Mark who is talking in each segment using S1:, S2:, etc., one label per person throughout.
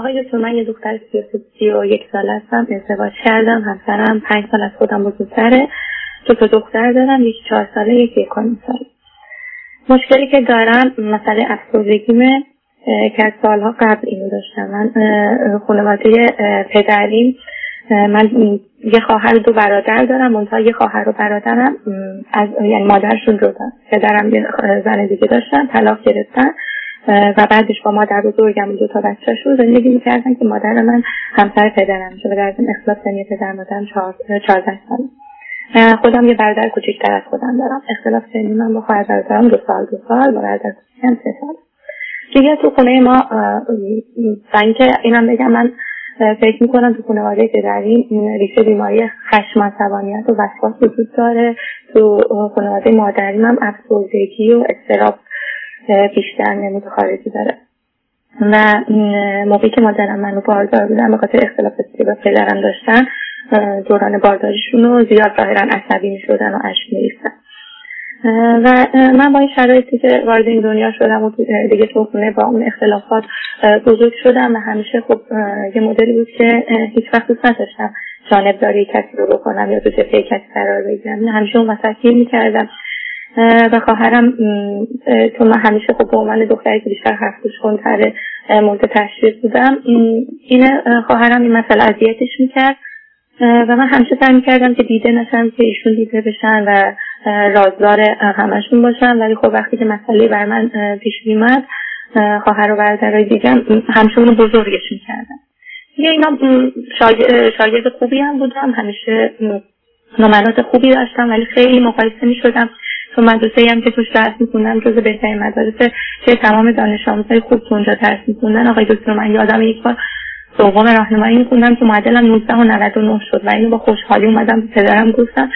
S1: آقای دکتر من یه دختر سی و یک سال هستم ازدواج کردم همسرم پنج سال از خودم بزرگتره. دو تا دختر دارم یکی چهار ساله یک ساله. مشکلی که دارم مسئله افسردگیمه که از سالها قبل اینو داشتم. من خانواده پدریم من یه خواهر دو برادر دارم منتها یه خواهر و برادرم از یعنی مادرشون جدا پدرم یه زن دیگه داشتن طلاق گرفتن. و بعدش با مادر بزرگم دو تا بچهشون زندگی می‌کردن که مادر من همسر پدرم میشه و در ضمن اختلاف سنی پدر مادرم چهارده سال خودم یه برادر کوچکتر از خودم دارم. اختلاف سنی من با خواهر برادرم دو سال دو سال با برادر کوچکم سه سال. دیگه تو خونه ما اینکه اینم بگم من فکر می‌کنم تو خانواده پدری ریشه بیماری خشم عصبانیت و وسواس وجود داره. تو خانواده مادری هم افسردگی و استراب بیشتر نمود خارجی داره. و موقعی که مادرم منو باردار بودن به خاطر اختلاف با پدرم داشتن دوران بارداریشون رو زیاد ظاهرا عصبی می‌شدن و اشک میریفتن و من با این شرایطی که وارد این دنیا شدم و دیگه تو خونه با اون اختلافات بزرگ شدم و همیشه خب یه مدلی بود که هیچ وقت دوست نداشتم جانبداری کسی رو بکنم یا تو جبهه کسی قرار بگیرم. همیشه اون وسط می‌کردم. و خواهرم چون من همیشه خب به عنوان دختری که بیشتر حرف کنتره مورد تشویق بودم این خواهرم این مسئله اذیتش می‌کرد. و من همیشه سعی می‌کردم که دیده نشم که ایشون دیده بشن و رازدار همشون باشن. ولی خب وقتی که مسئله بر من پیش میمد خواهر و برادرای دیگم همشون رو بزرگش می‌کردن. دیگه اینا شاگرد خوبی هم بودم. همیشه نمرات خوبی داشتم ولی خیلی مقایسه می‌شدم تو مدرسه هم که توش درس میخوندم جز بهترین مدرسه که تمام دانش آموزای خوب تو اونجا درس میخوندن. آقای دکتر من یادم یک بار دوم راهنمایی میخوندم که معدلم 19 و 99 شد و اینو با خوشحالی اومدم پدرم گفتم.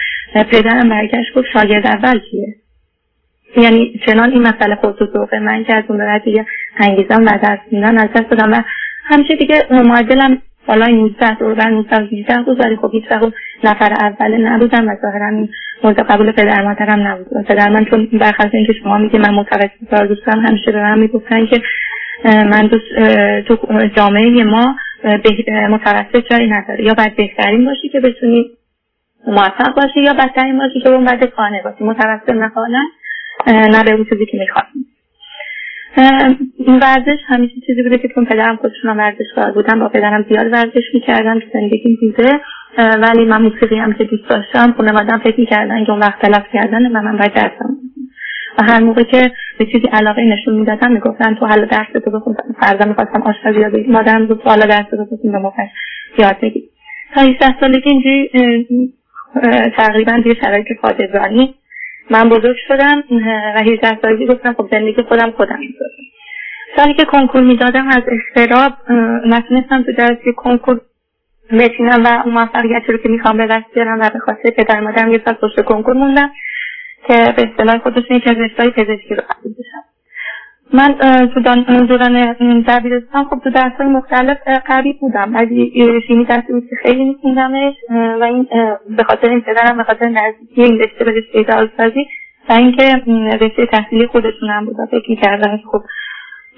S1: پدرم برگشت گفت شاگرد اول کیه؟ یعنی چنان این مسئله خود ذوق من که از اون بعد دیگه انگیزم و درس خوندن از دست دادم و همیشه دیگه معدلم بالای 19 دور بر 19 18 بود ولی خب هیچ نفر اول نبودم و ظاهرا مورد قبول پدر مادرم نبود. پدر من چون برخلاف اینکه شما میگی من متوسط دوستم همیشه به من می‌گفتن که من دوست تو جامعه ما متوسط جایی نداره. یا باید بهترین باشی که بتونی موفق باشی یا بدترین باشی که اون بعد قانع باشی. متوسط نکنه نه به اون چیزی که می‌خواد ورزش همیشه چیزی بوده که چون پدرم خودشون ورزشکار بودن با پدرم زیاد ورزش می‌کردم تو زندگی دیده ولی من موسیقی هم که دوست داشتم خانوادم فکر می‌کردن که اون وقت تلف کردن و من باید درسم و هر موقع که به چیزی علاقه نشون می‌دادن می‌گفتن تو حالا درس تو بخون. فرضا می‌خواستم آشپزی یاد بگیرم مادرم گفت حالا درس تو بخون. به موقع یاد بگیر. تا 18 سالگی اینجوری تقریبا توی شرایط پادگانی من بزرگ شدم و 18 سالگی گفتم خب زندگی خودم خودم سالی که کنکور می‌دادم از استراب نتونستم تو درسی کنکور بشینم و موفقیتی رو که می‌خوام به دست بیارم و به خاطر پدر مادرم یه سال پشت کنکور موندم که به اصطلاح خودشون یکی از رشتههای پزشکی رو قبول بشم من تو دوران دبیرستان خب تو درس های مختلف قوی بودم. بعضی شیمی درسی بود که خیلی میخوندمش و این به خاطر این پدرم به خاطر نزدیکی این رشته به رشته داروسازی و اینکه رشته تحصیلی خودشون هم بود فکر می‌کردم که خب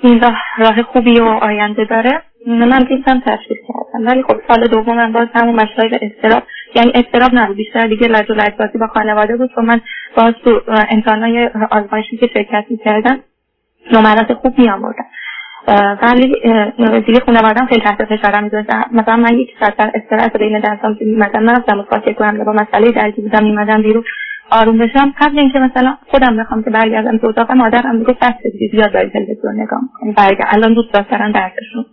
S1: این راه, راه خوبی و آینده داره. من پیشم تشخیص کردم. ولی خب سال دوم باز همون مشایل استراب یعنی استراب نبود بیشتر دیگه لج و لجبازی با خانواده بود چون من باز تو امتحانهای آزمایشی که شرکت می‌کردم نمرات خوب میآوردم ولی دیگه خانوادم خیلی تحت فشارم میذاشتن مثلا من یک ساعت استراحت بین درسام میمدم نرفتم متفاکر کنم با مسئله درکی بودم میمدم بیرون آروم بشم. قبل اینکه مثلا خودم بخوام که برگردم تو اتاق مادرم میگه بس دیگه زیاد داری تلویزیون نگاه می‌کنی برگرد. الان دوست دارن درسشون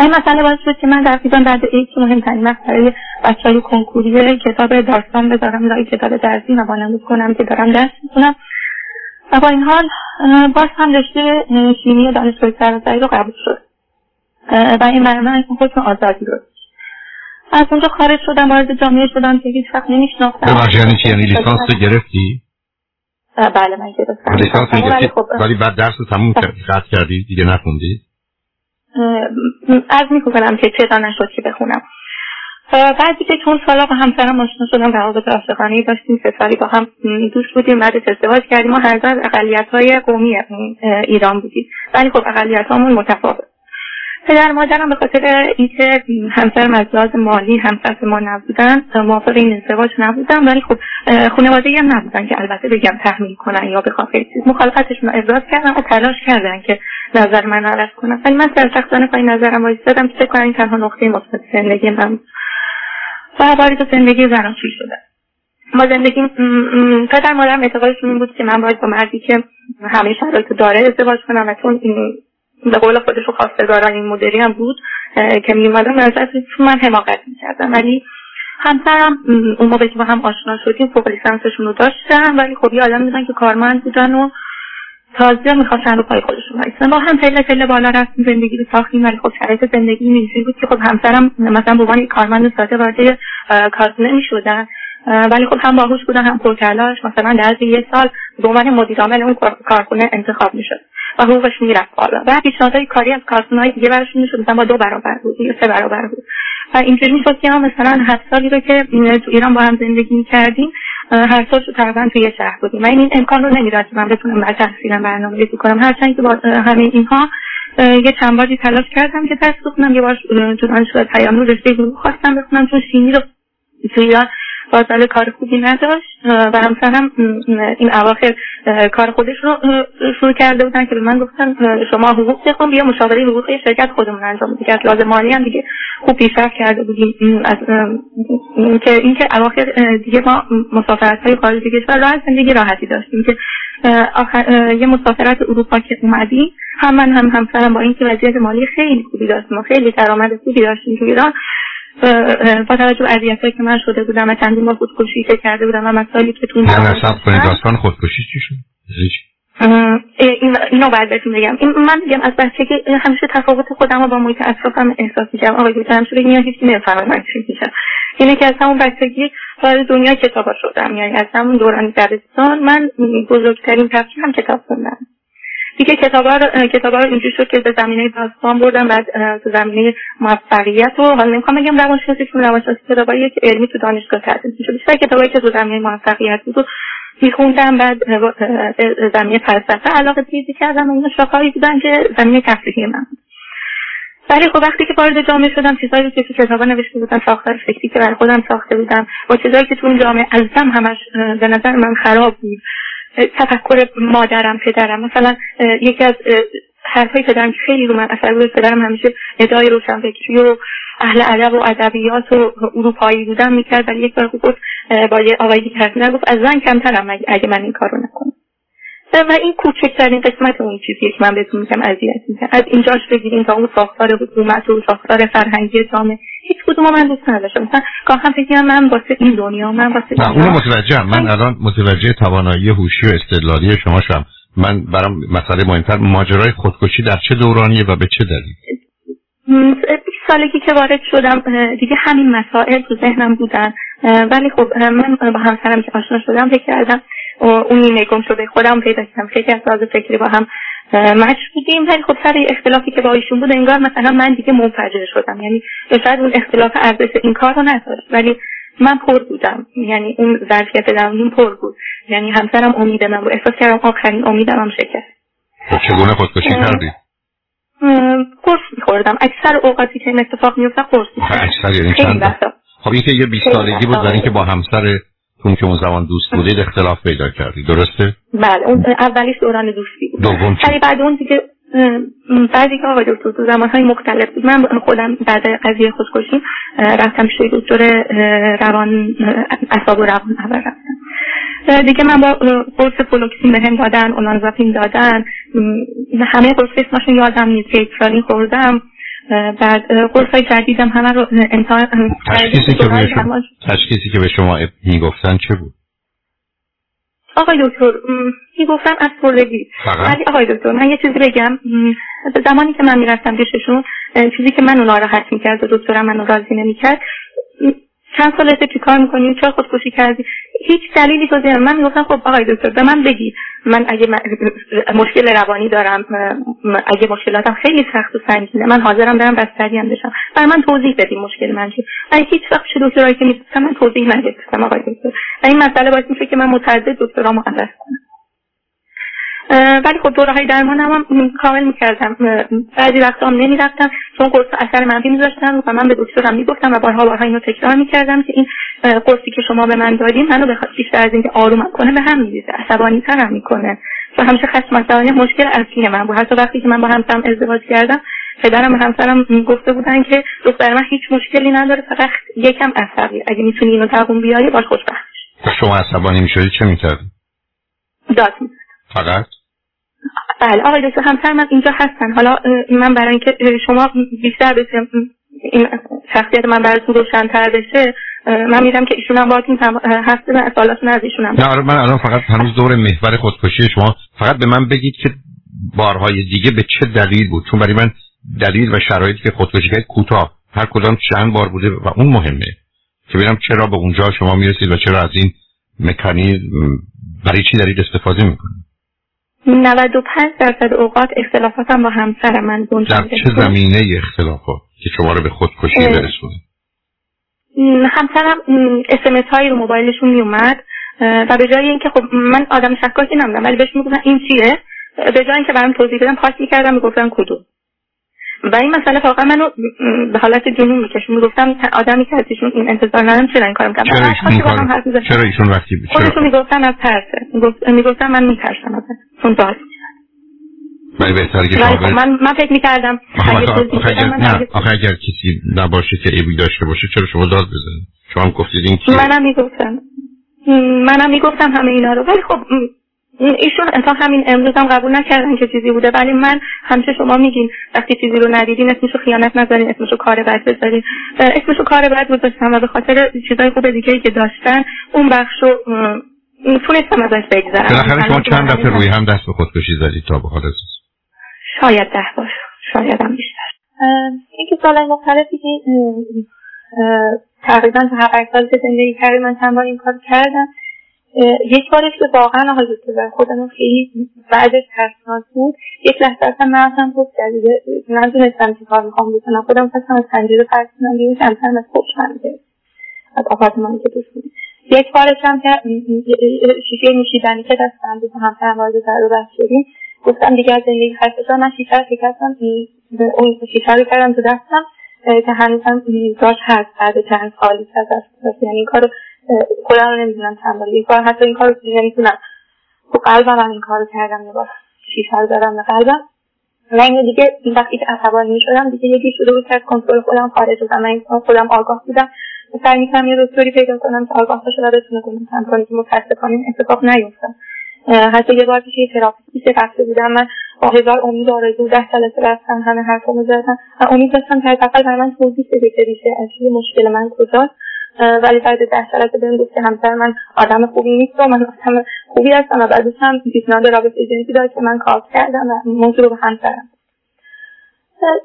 S1: این مسئله باعث شد که من در فیزان بعد یک مهمترین برای بچه های کنکوری کتاب داستان بذارم لای کتاب درسی و بانمود کنم که دارم درس می‌کنم و با این حال باز هم رشته شیمی دانشگاه سراسری رو قبول شد. و این برای من خودتون آزادی رو از اونجا خارج شدم وارد جامعه شدم که هیچ وقت نمیشناختم.
S2: یعنی چی؟ یعنی لیسانس رو گرفتی؟
S1: بله من گرفتم.
S2: لیسانس گرفتی؟ خب، ولی بعد درس رو تموم کردی دیگه نخوندی؟
S1: از می‌کنم که چه نشد که بخونم. بعدی که چون سالا با همسرم آشنا شدم روابط عاشقانه داشتیم سه سالی با هم دوست بودیم بعد ازدواج کردیم. ما هر از اقلیت های قومی ایران بودیم. ولی خب اقلیت هامون متفاوت. پدر مادرم به خاطر اینکه همسرم از لحاظ مالی همسر ما نبودن موافق این ازدواج نبودن. ولی خب خانواده هم نبودن که البته بگم تحمیل کنن یا بخوام خیلی چیز. مخالفتشون ابراز کردن و تلاش کردن که نظر من عوض کنن. ولی من سرسختانه پای نظرم وایستادم فکر کنم این تنها نقطه مثبت زندگی من و وارد زندگی زناشویی شدم ما زندگی پدر مادرم اعتقادشون این بود که من باید با مردی که همه شرایط داره ازدواج کنم و چون به قول خودش خواستگاران این مدلی هم بود که میومدم نظر من حماقت می‌کردم ولی همسرم اون موقع که با هم آشنا شدیم فوق لیسانسشون رو داشتن ولی خب یه آدم بودن که کارمند بودن و تازه می‌خواستن رو پای خودشون وایسن با هم پله پله بالا رفتیم زندگی رو ساختیم ولی خب شرایط زندگی اینجوری بود که خب همسرم مثلا به عنوان کارمند ساده وارد کارخونه می‌شدن. ولی خب هم باهوش بودن هم پرتلاش. مثلا در یه سال به عنوان مدیر عامل اون کارخونه انتخاب می‌شد و حقوقش می‌رفت بالا. و پیشنهادهای کاری از کارخونه دیگه براشون می‌شد. مثلا با دو برابر بود یا سه برابر بود. و اینجوری می‌شد که مثلا هفت سالی رو که تو ایران با هم زندگی می‌کردیم هر سال تقریبا توی یه شهر بودیم. و این امکان رو نمی‌داد که من بتونم بر تحصیلم برنامه ریزی کنم. هرچند که با همه اینها یه چند باری تلاش کردم که درس بخونم. یه بار تو دانشگاه پیام رو رشته خواستم بخونم چون شیمی رو تو ایران بازار کار خوبی نداشت و همسرم این اواخر کار خودش رو شروع کرده بودن که به من گفتن شما حقوق بخون بیا مشاوره حقوق شرکت خودمون انجام بدید که لازم مالی هم دیگه خوب پیشرفت کرده بودیم. از اینکه اینکه اواخر دیگه ما مسافرت های خارجی کشور راه زندگی راحتی داشتیم که آخر یه مسافرت اروپا که اومدیم هم من هم همسرم با اینکه وضعیت مالی خیلی خوبی داشتیم و خیلی درآمد خوبی داشتیم تو ایران با توجه به اذیتایی که من شده بودم و چندین بار خودکشی که کرده بودم و مسائلی که تو
S2: نه کنید. داستان خودکشی چی شد؟
S1: اینو باید بهتون بگم. این من میگم از بچگی همیشه تفاوت خودم رو با محیط اطرافم احساس می‌کردم. آقای دکتر همیشه بگم هیچکی نمی‌فهمه من چی میشم اینه که از همون بچگی وارد دنیا کتابا شدم. یعنی از همون دوران دبستان من بزرگترین هم کتاب خوندم. دیگه کتابا رو کتابا رو اینجوری شد که به زمینه داستان بردم بعد تو زمینه موفقیت و حالا نمی‌خوام بگم روانشناسی چون روانشناسی کتابایی که علمی تو دانشگاه تدریس می‌شد. بیشتر کتابایی که تو زمینه موفقیت بود میخوندم بعد زمینه فلسفه علاقه تیزی کردم و اینا شاخهایی بودن که زمینه تفریحی من ولی خب وقتی که وارد جامعه شدم چیزایی رو که کتابا نوشته بودم ساختار فکری که برای خودم ساخته بودم با چیزایی که تو اون جامعه ازم همش به نظر من خراب بود. تفکر مادرم پدرم. مثلا یکی از حرفای پدرم که خیلی رو من اثر بود پدرم همیشه ادعای روشنفکری و اهل ادب و ادبیات و اروپایی بودن می‌کرد. ولی یک بار گفت با یه آقای دیگه گفت از زن کمترم اگه من این کارو نکنم. و این کوچکترین قسمت اون چیزیه که من بهتون میگم اذیت می‌کنم از اینجاش بگیریم تا اون ساختار حکومت و ساختار فرهنگی جامعه هیچ کدوم من دوست نداشتم. مثلا گاهم فکر من واسه این دنیا من واسه
S2: نه اونو متوجه من الان متوجه توانایی هوشی و استدلالی شما شم. من برام مسئله مهمتر ماجرای خودکشی در چه دورانیه و به چه دلیل؟
S1: سالگی که وارد شدم دیگه همین مسائل تو ذهنم بودن. ولی خب من با همسرم که آشنا شدم فکر کردم اون نیمه گم شده خودم پیدا کردم. خیلی از فکری با هم مچ بودیم ولی خب سر اختلافی که با ایشون بود انگار مثلا من دیگه منفجر شدم. یعنی شاید اون اختلاف ارزش این کار رو نداشت ولی من پر بودم. یعنی اون ظرفیت درونیم پر بود. یعنی همسرم امید من بود. احساس کردم آخرین امیدم هم شکست.
S2: خب چگونه خودکشی کردی؟
S1: قرص میخوردم. اکثر اوقاتی که این اتفاق میفته قرص
S2: اکثر یعنی چند خب این که یه 20 سالگی بود برای اینکه با همسر اون که اون زمان دوست بودید اختلاف پیدا کردی درسته؟
S1: بله اون اولیش دوران دوستی بود.
S2: دوم
S1: ولی بعد اون دیگه بعدی که آقای دکتر تو زمان های مختلف بود. من خودم بعد قضیه خودکشی رفتم پیش دکتر روان اصاب و روان رفتم. دیگه من با قرص فلوکسین بهم دادن اولانزاپین دادن. همه قرص اسمشون یادم نیست که خوردم. بعد قرص های جدیدم همه رو امتحان
S2: تشخیصی که به شما می‌گفتن چه بود؟
S1: آقای دکتر می‌گفتن از پردگی ولی آقای دکتر من یه چیزی بگم. زمانی که من می‌رفتم پیششون چیزی که منو ناراحت می‌کرد و دکترم منو راضی نمی‌کرد چند سال چی کار می‌کنی؟ چرا خودکشی کردی؟ هیچ دلیلی تو من می‌گفتم خب آقای دکتر به من بگی من اگه مشکل روانی دارم اگه مشکلاتم خیلی سخت و سنگینه من حاضرم برم بستری هم بشم. برای من توضیح بدیم مشکل من چی. اگه هیچ وقت چه دکترایی که می‌گفتم من توضیح نگرفتم آقای دکتر. این مسئله باعث میشه که من متعدد دکترامو عوض کنم. ولی خب دوره های درمان هم کامل می‌کردم. بعضی وقتا هم نمی‌رفتم. چون قرص اثر منفی میذاشتم و من به دکترم می‌گفتم و بارها بارها اینو تکرار می‌کردم که این قرصی که شما به من دادین منو بخواد بیشتر از اینکه آرومم کنه به هم میریزه عصبانی ترم می‌کنه. و همیشه خشم عصبانی مشکل اصلی من بود. حتی وقتی که من با همسرم ازدواج کردم پدرم و همسرم گفته بودن که دختر من هیچ مشکلی نداره فقط یکم عصبی اگه می‌تونی اینو تقوم بیاری باش خوشبخت
S2: شما عصبانی می‌شدی چه می‌کردی؟
S1: داد
S2: فقط؟
S1: بله آقای دکتر همسر من اینجا هستن. حالا من برای اینکه شما بیشتر بسیم این شخصیت من براتون روشنتر بشه من میدم که ایشون هم باید هسته من سوالاتون از ایشون
S2: نه آره من الان فقط هنوز دور محور خودکشی شما. فقط به من بگید که بارهای دیگه به چه دلیل بود؟ چون برای من دلیل و شرایطی که خودکشی کرد کوتاه. هر کدام چند بار بوده و اون مهمه که ببینم چرا به اونجا شما می‌رسید و چرا از این مکانیزم برای چی دارید استفاده می‌کنید؟
S1: 95 درصد اوقات اختلافاتم با همسر من
S2: در چه زمینه اختلافات؟ که شما رو به خودکشی برسونه
S1: همسرم اسمس هایی رو موبایلشون میومد و به جای اینکه خب من آدم شکاکی نمیدم ولی بهش می‌گفتن این چیه؟ به جای اینکه برام توضیح بدم پاس می‌کردم می‌گفتن کدوم؟ و این مسئله واقعا منو به حالت جنون میکشون می‌گفتم آدمی که ازشون این انتظار ندارم چرا این کارم کردم
S2: چرا ایشون, کار... چرا ایشون وقتی
S1: خودشون می‌گفتن از ترسه می‌گفتن من میترسم از چون داد
S2: ولی بهتره که
S1: شما من من فکر می‌کردم
S2: آخه اگر کسی نباشه که ایبی داشته باشه چرا شما داد بزنید؟ شما هم گفتید این
S1: منم می‌گفتم. منم می‌گفتم همه اینا رو. ولی خب ایشون تا همین امروز هم قبول نکردن که چیزی بوده ولی من همیشه شما میگین وقتی چیزی رو ندیدین اسمشو خیانت نذارین اسمشو کار بد بذارین. اسمشو کار بد گذاشتم و به خاطر چیزای خوب دیگه که داشتن اون بخشو تونستم ازش بگذرم
S2: بالاخره شما چند دفعه روی هم دست به خودکشی زدید تا به حال
S1: شاید ده بار شاید هم بیشتر. اینکه سالهای مختلفی که تقریبا هفت سال که زندگی کردم من چند بار این کار کردم. یک بارش که واقعا آقای دکتر خودم خیلی بعدش ترسناک بود یک لحظه اصلا من اصلا گفت جدیده نتونستم چی کار می‌خوام بکنم خودم خواستم از پنجره پرس کنم بیرون کمتر از خوش من از آپارتمانی که دوست بودیم. یک بارش هم که شیشه نوشیدنی که دستم بود همسرم وارد در رو بست شدیم. گفتم دیگه از زندگی خسته من شیشه رو شکستم اون شیشه رو کردم تو دستم که هنوزم داشت هست بعد چند سالی که از دست یعنی این کارو خودم رو نمی‌دونم بار. یک بار حتی این کار رو نمی‌تونم تو قلبم هم این کار رو کردم یه بار شیشه رو دادم به قلبم. و اینو دیگه این وقتی که عصبانی می‌شدم دیگه یکی شده بود که از کنترل خودم خارج شدم. من خودم آگاه بودم. سعی می‌کنم یه دکتری پیدا کنم که آگاه باشه و بتونه کنم کنه. که متاسفانه این اتفاق نیفتم حتی یه بار پیش یه تراپیست رفته بودم. من با هزار امید آرزو ده جلسه رفتم همه حرفامو زدم و امید داشتم که حداقل برای من توضیح بده که ریشه اصلی مشکل من کجاست. ولی بعد ده جلسه بهم گفت که همسر من آدم خوبی نیست و من آدم خوبی هستم و بعدش هم پیشنهاد رابطه جنسی داد که من کار کردم و موضوع رو به همسرم.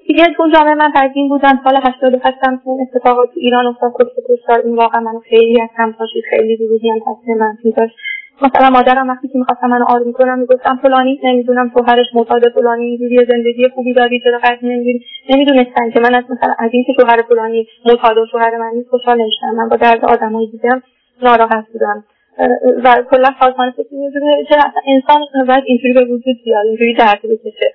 S1: دیگه تو جامعه من ترجیم بودم. سال 88 هم اون اتفاقات ایران افتاد. کشت کشتار این واقعا منو خیلی از هم خیلی روحی هم منفی داشت. مثلا مادرم وقتی که می‌خواستم منو آروم کنم می‌گفتم فلانی نمی‌دونم شوهرش معتاد فلانی اینجوری زندگی خوبی داری چرا قصد نمی‌گیری؟ نمی‌دونستن که من از مثلا از اینکه شوهر فلانی معتاد و شوهر من نیست خوشحال نمیشم من با درد آدمایی دیدم ناراحت بودم. و کلا سازمان فکر چرا انسان باید اینجوری به وجود بیاد اینجوری درد بکشه.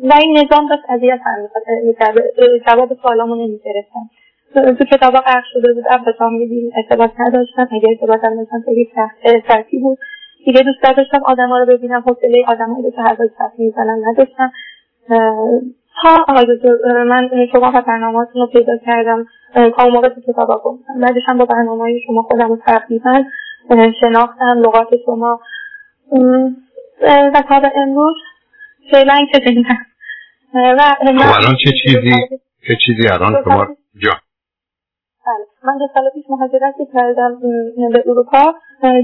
S1: و این نظام داشت اذیت هم می‌کرد. جواب سوالامو نمی‌گرفتم. تو کتابا غرق شده بودم به فامیلی ارتباط نداشتم اگه ارتباط هم داشتم خیلی سختی بود. دیگه دوست داشتم آدما رو ببینم حوصله آدمایی که حرفای سختی می‌زنن نداشتم. تا آقای دکتر من شما و برنامهاتون رو پیدا کردم تا اون موقع تو کتابا گفتم. بعدش هم با برنامه شما خودم رو تقریبا شناختم لغات شما. و تا به امروز فعلا که
S2: و خب الان چه چیزی؟ چه چیزی الان شما جا
S1: بله من دو سال پیش مهاجرت کردم به اروپا.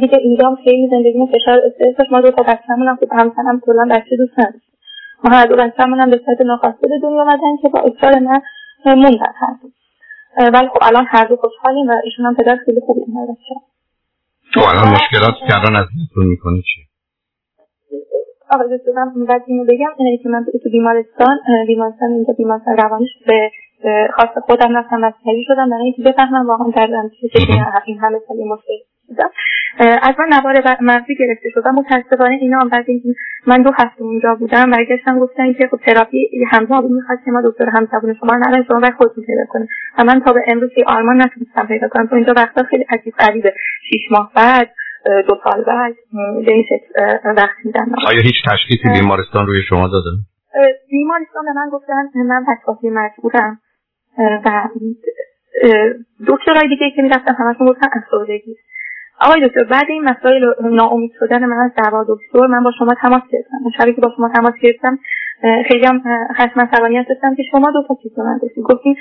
S1: دیگه اینجا خیلی زندگی فشار استرس ما دو تا بچه‌مون هم خوب همسرم کلا بچه دوست نداشت. ما هر دو بچه‌مون هم به صورت ناخواسته به دنیا اومدن که با اصرار من موندن هر دو. ولی خب الان هر دو خوشحالیم و ایشون هم پدر خیلی خوبی هم
S2: تو الان مشکلات که الان از می‌کنی چی؟
S1: آقای دکتر من بعد اینو بگم. اینه که من تو بیمارستان بیمارستان اینجا بیمارستان روانیش به خاص خودم رفتم مسئله شدم. برای اینکه بفهمم واقعا دردم چیه این همه سالی مشکل بودم از من نوار مغزی گرفته شد و متاسفانه اینا هم بعد اینکه من دو هفته اونجا بودم برگشتن گفتن که خب تراپی همزمان می‌خواد که ما دکتر همزبون شما نداریم شما باید خودتون پیدا کنید و من تا به امروز آرمان نتونستم پیدا کنم. تو اینجا وقتا خیلی عجیب غریبه. شیش ماه بعد دو سال بعد به این وقت میدن
S2: آیا هیچ تشخیصی بیمارستان روی شما دادن؟
S1: بیمارستان به من گفتن من پسپاسی مجبورم. و دکترهای دیگه که می‌رفتم همشون گفتن افسردگی. آقای دکتر بعد این مسائل ناامید شدن من از دوا دکتر من با شما تماس گرفتم. شبی که با شما تماس گرفتم خیلی هم خشم عصبانیت داشتم که شما دو تا چیز من داشتید گفتین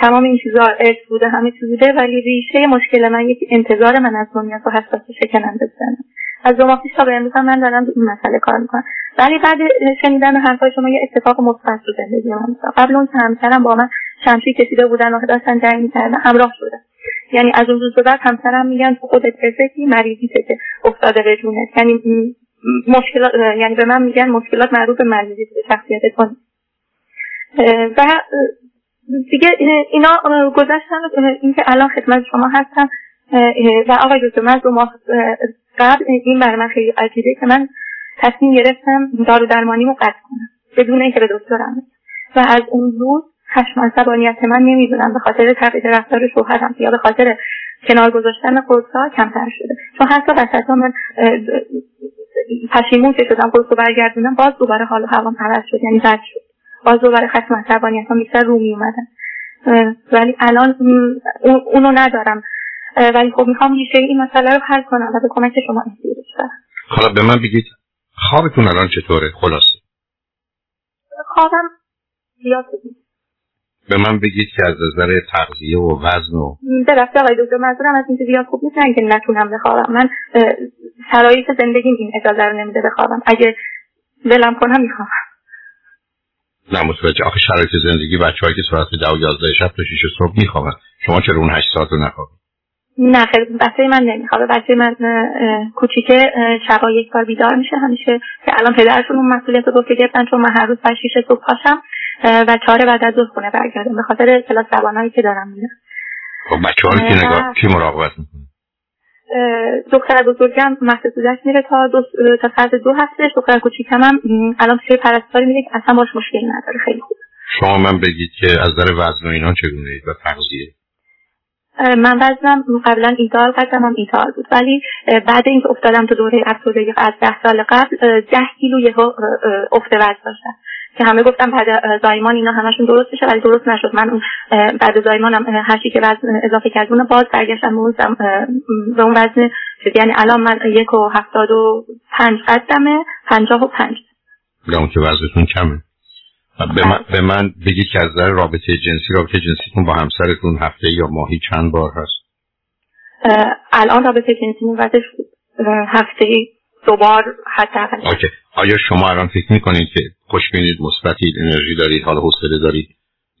S1: تمام این چیزا ارث بوده همه چیز بوده ولی ریشه مشکل من یکی انتظار من از دنیا و حساس شکننده بزنم از دو ماه پیش تا امروز من دارم این مسئله کار می‌کنم. ولی بعد شنیدن حرفای شما یه اتفاق مثبت تو زندگی من قبل اون همسرم با من شمشیر کشیده بودن و داشتن جنگ می‌کردن همراه شدن. یعنی از اون روز به بعد همسرم میگن تو خودت فکری مریضی که افتاده به جونت یعنی مشکلات یعنی به من میگن مشکلات مربوط به مریضی به شخصیت کن و دیگه اینا گذشتن اینکه الان خدمت شما هستم. و آقای دکتر من دو ماه قبل این برای من خیلی عجیبه که من تصمیم گرفتم دارو درمانیمو قطع کنم بدون اینکه به دکترم و از اون روز خشم عصبانیت من نمی‌دونم به خاطر تغییر رفتار شوهرم یا به خاطر کنار گذاشتن قرصا کمتر شده. چون حتی وسطا من پشیمون که شدم قرص رو برگردونم باز دوباره حال و هوام عوض شد یعنی بد شد. باز دوباره خشم عصبانیت هم بیشتر رو می ولی الان اونو ندارم. ولی خب می‌خوام ریشه این مسئله رو حل کنم و به کمک شما استیرش
S2: حالا به من بگید خوابتون الان چطوره؟ خلاصه.
S1: خوابم زیاد
S2: به من بگید که از نظر تغذیه و وزن و
S1: درسته آقای دکتر منظورم از اینکه زیاد خوب نیست نه که نتونم بخوابم. من شرایط زندگیم این اجازه رو نمیده بخوابم. اگه ولم کنم می‌خوام
S2: نه متوجه. آخه شرایط زندگی بچه‌هایی که ساعت 10 و 11 شب تا 6 صبح میخوابن. شما چرا اون 8 ساعت رو نخوابید؟
S1: نه خیلی بچه من نمیخوابه بچه من کوچیکه شبا یک بار بیدار میشه. همیشه که الان پدرشون اون مسئولیت رو گرفتن چون من هر روز ساعت 6 صبح پاشم و چهار بعد از خونه برگردم. به خاطر کلاس زبانهایی که دارم میرم
S2: خب بچه ها کی نگاه کی مراقبت می‌کنه؟
S1: دختر بزرگم مهد میره تا دو تا ساعت دو هفته دختر کوچیکم هم الان پیش پرستاری میره که اصلا باش مشکلی نداره. خیلی خوب.
S2: شما من بگید که از نظر وزن و اینا چگونه اید و تغذیه
S1: من وزنم قبلا ایدال قدمم ایدال بود. ولی بعد اینکه افتادم تو دوره افسردگی از ده سال قبل ده کیلو یهو افت وزن داشتم. که همه گفتم بعد زایمان اینا همشون درست بشه ولی درست نشد. من اون بعد زایمانم هرچی که وزن اضافه کردون باز برگشتم به اون وزن. یعنی الان من یک و هفتاد و پنج قدمه پنجاه و پنج.
S2: اون که وزنتون کمه. به من, به من بگید که از رابطه جنسی رابطه جنسیتون با همسرتون هفته یا ماهی چند بار هست؟
S1: الان رابطه جنسی وزش هفته دوبار حتی
S2: okay. آیا شما الان فکر می‌کنید که خوشبینید مثبتید انرژی دارید حال حوصله دارید؟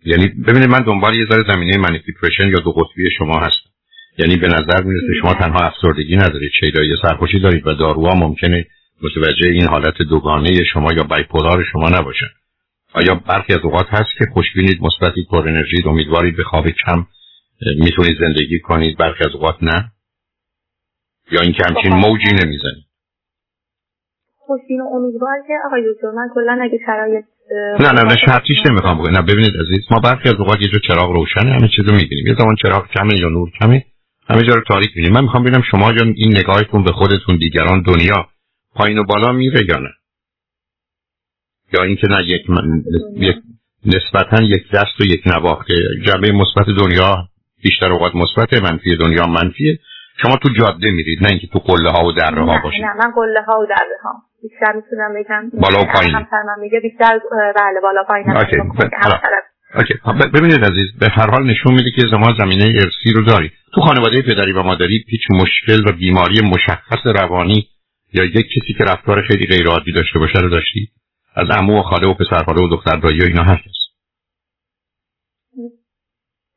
S2: یعنی ببینید من دنبال یه ذره زمینه manic depression یا دو قطبی شما هستم. یعنی به نظر می‌رسه شما تنها افسردگی ندارید یا سرخوشی دارید و داروها ممکنه متوجه این حالت دوگانه شما یا بایپولار شما نباشن. آیا برخی از اوقات هست که خوشبینید مثبتید پر انرژی امیدوارید به خواب کم می‌تونید زندگی کنید برخی از اوقات نه؟ یا اینکه همچین خب، موجی نمی‌زنید؟
S1: خوشبین و امیدوار که آقای دکتر من کلا اگه شرایط
S2: نه نه نه شرطیش نمی‌خوام بگم. نه ببینید عزیز ما برخی از اوقات یه جو چراغ روشنه همه چیزو می‌بینیم. یه زمان چراغ کمه یا نور کمه همه جا رو تاریک می‌بینیم. من می‌خوام ببینم شما جان این نگاهتون به خودتون دیگران دنیا پایین و بالا میره یا نه. یا اینکه نه یک, من... یک نسبتا یک دست و یک نواخته جنبه مثبت دنیا بیشتر اوقات مثبت منفی دنیا منفیه. شما تو جاده میرید نه اینکه تو قله ها و دره ها باشید.
S1: نه من قله ها و دره ها. بیشتر می‌تونم بگم.
S2: بالا و پایین.
S1: من میگه بیشتر بله بالا پایین.
S2: اوکی. ببینید عزیز به هر حال نشون میده که شما زمینه ارسی رو داری تو خانواده پدری و مادری هیچ مشکل و بیماری مشخص روانی یا یک کسی که رفتار خیلی غیر عادی داشته باشه رو داشتی از عمو و خاله و پسر و دختر دایی و اینا هست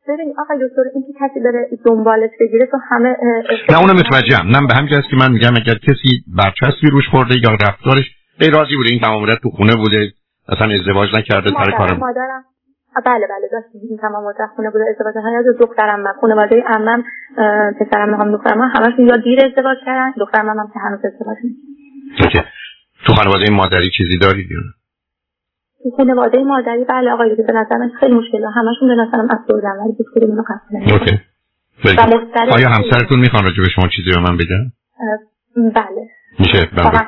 S1: ببین آقا دکتر این که کسی بره دنبالش بگیره تو همه
S2: نه اونو متوجهم. نه به همین که من میگم اگر کسی برچسبی روش خورده یا رفتارش غیر راضی بوده این تمام تو خونه بوده اصلا ازدواج نکرده سر کارم
S1: مادرم. بله بله داشتیم این تمام مدت خونه بوده ازدواج از دخترم من خانواده عمم پسرم می‌خوام دخترم همشون یا دیر ازدواج کردن دخترم هم که هنوز ازدواج
S2: اوکی. تو خانواده مادری چیزی دارید یا
S1: تو خانواده مادری بله آقای به نظر من خیلی مشکل همشون به نظرم افسردن ولی کدوم
S2: اوکی. آیا همسرتون می‌خوان راجع به شما چیزی رو من بگم
S1: بله.
S2: میشه؟ بله.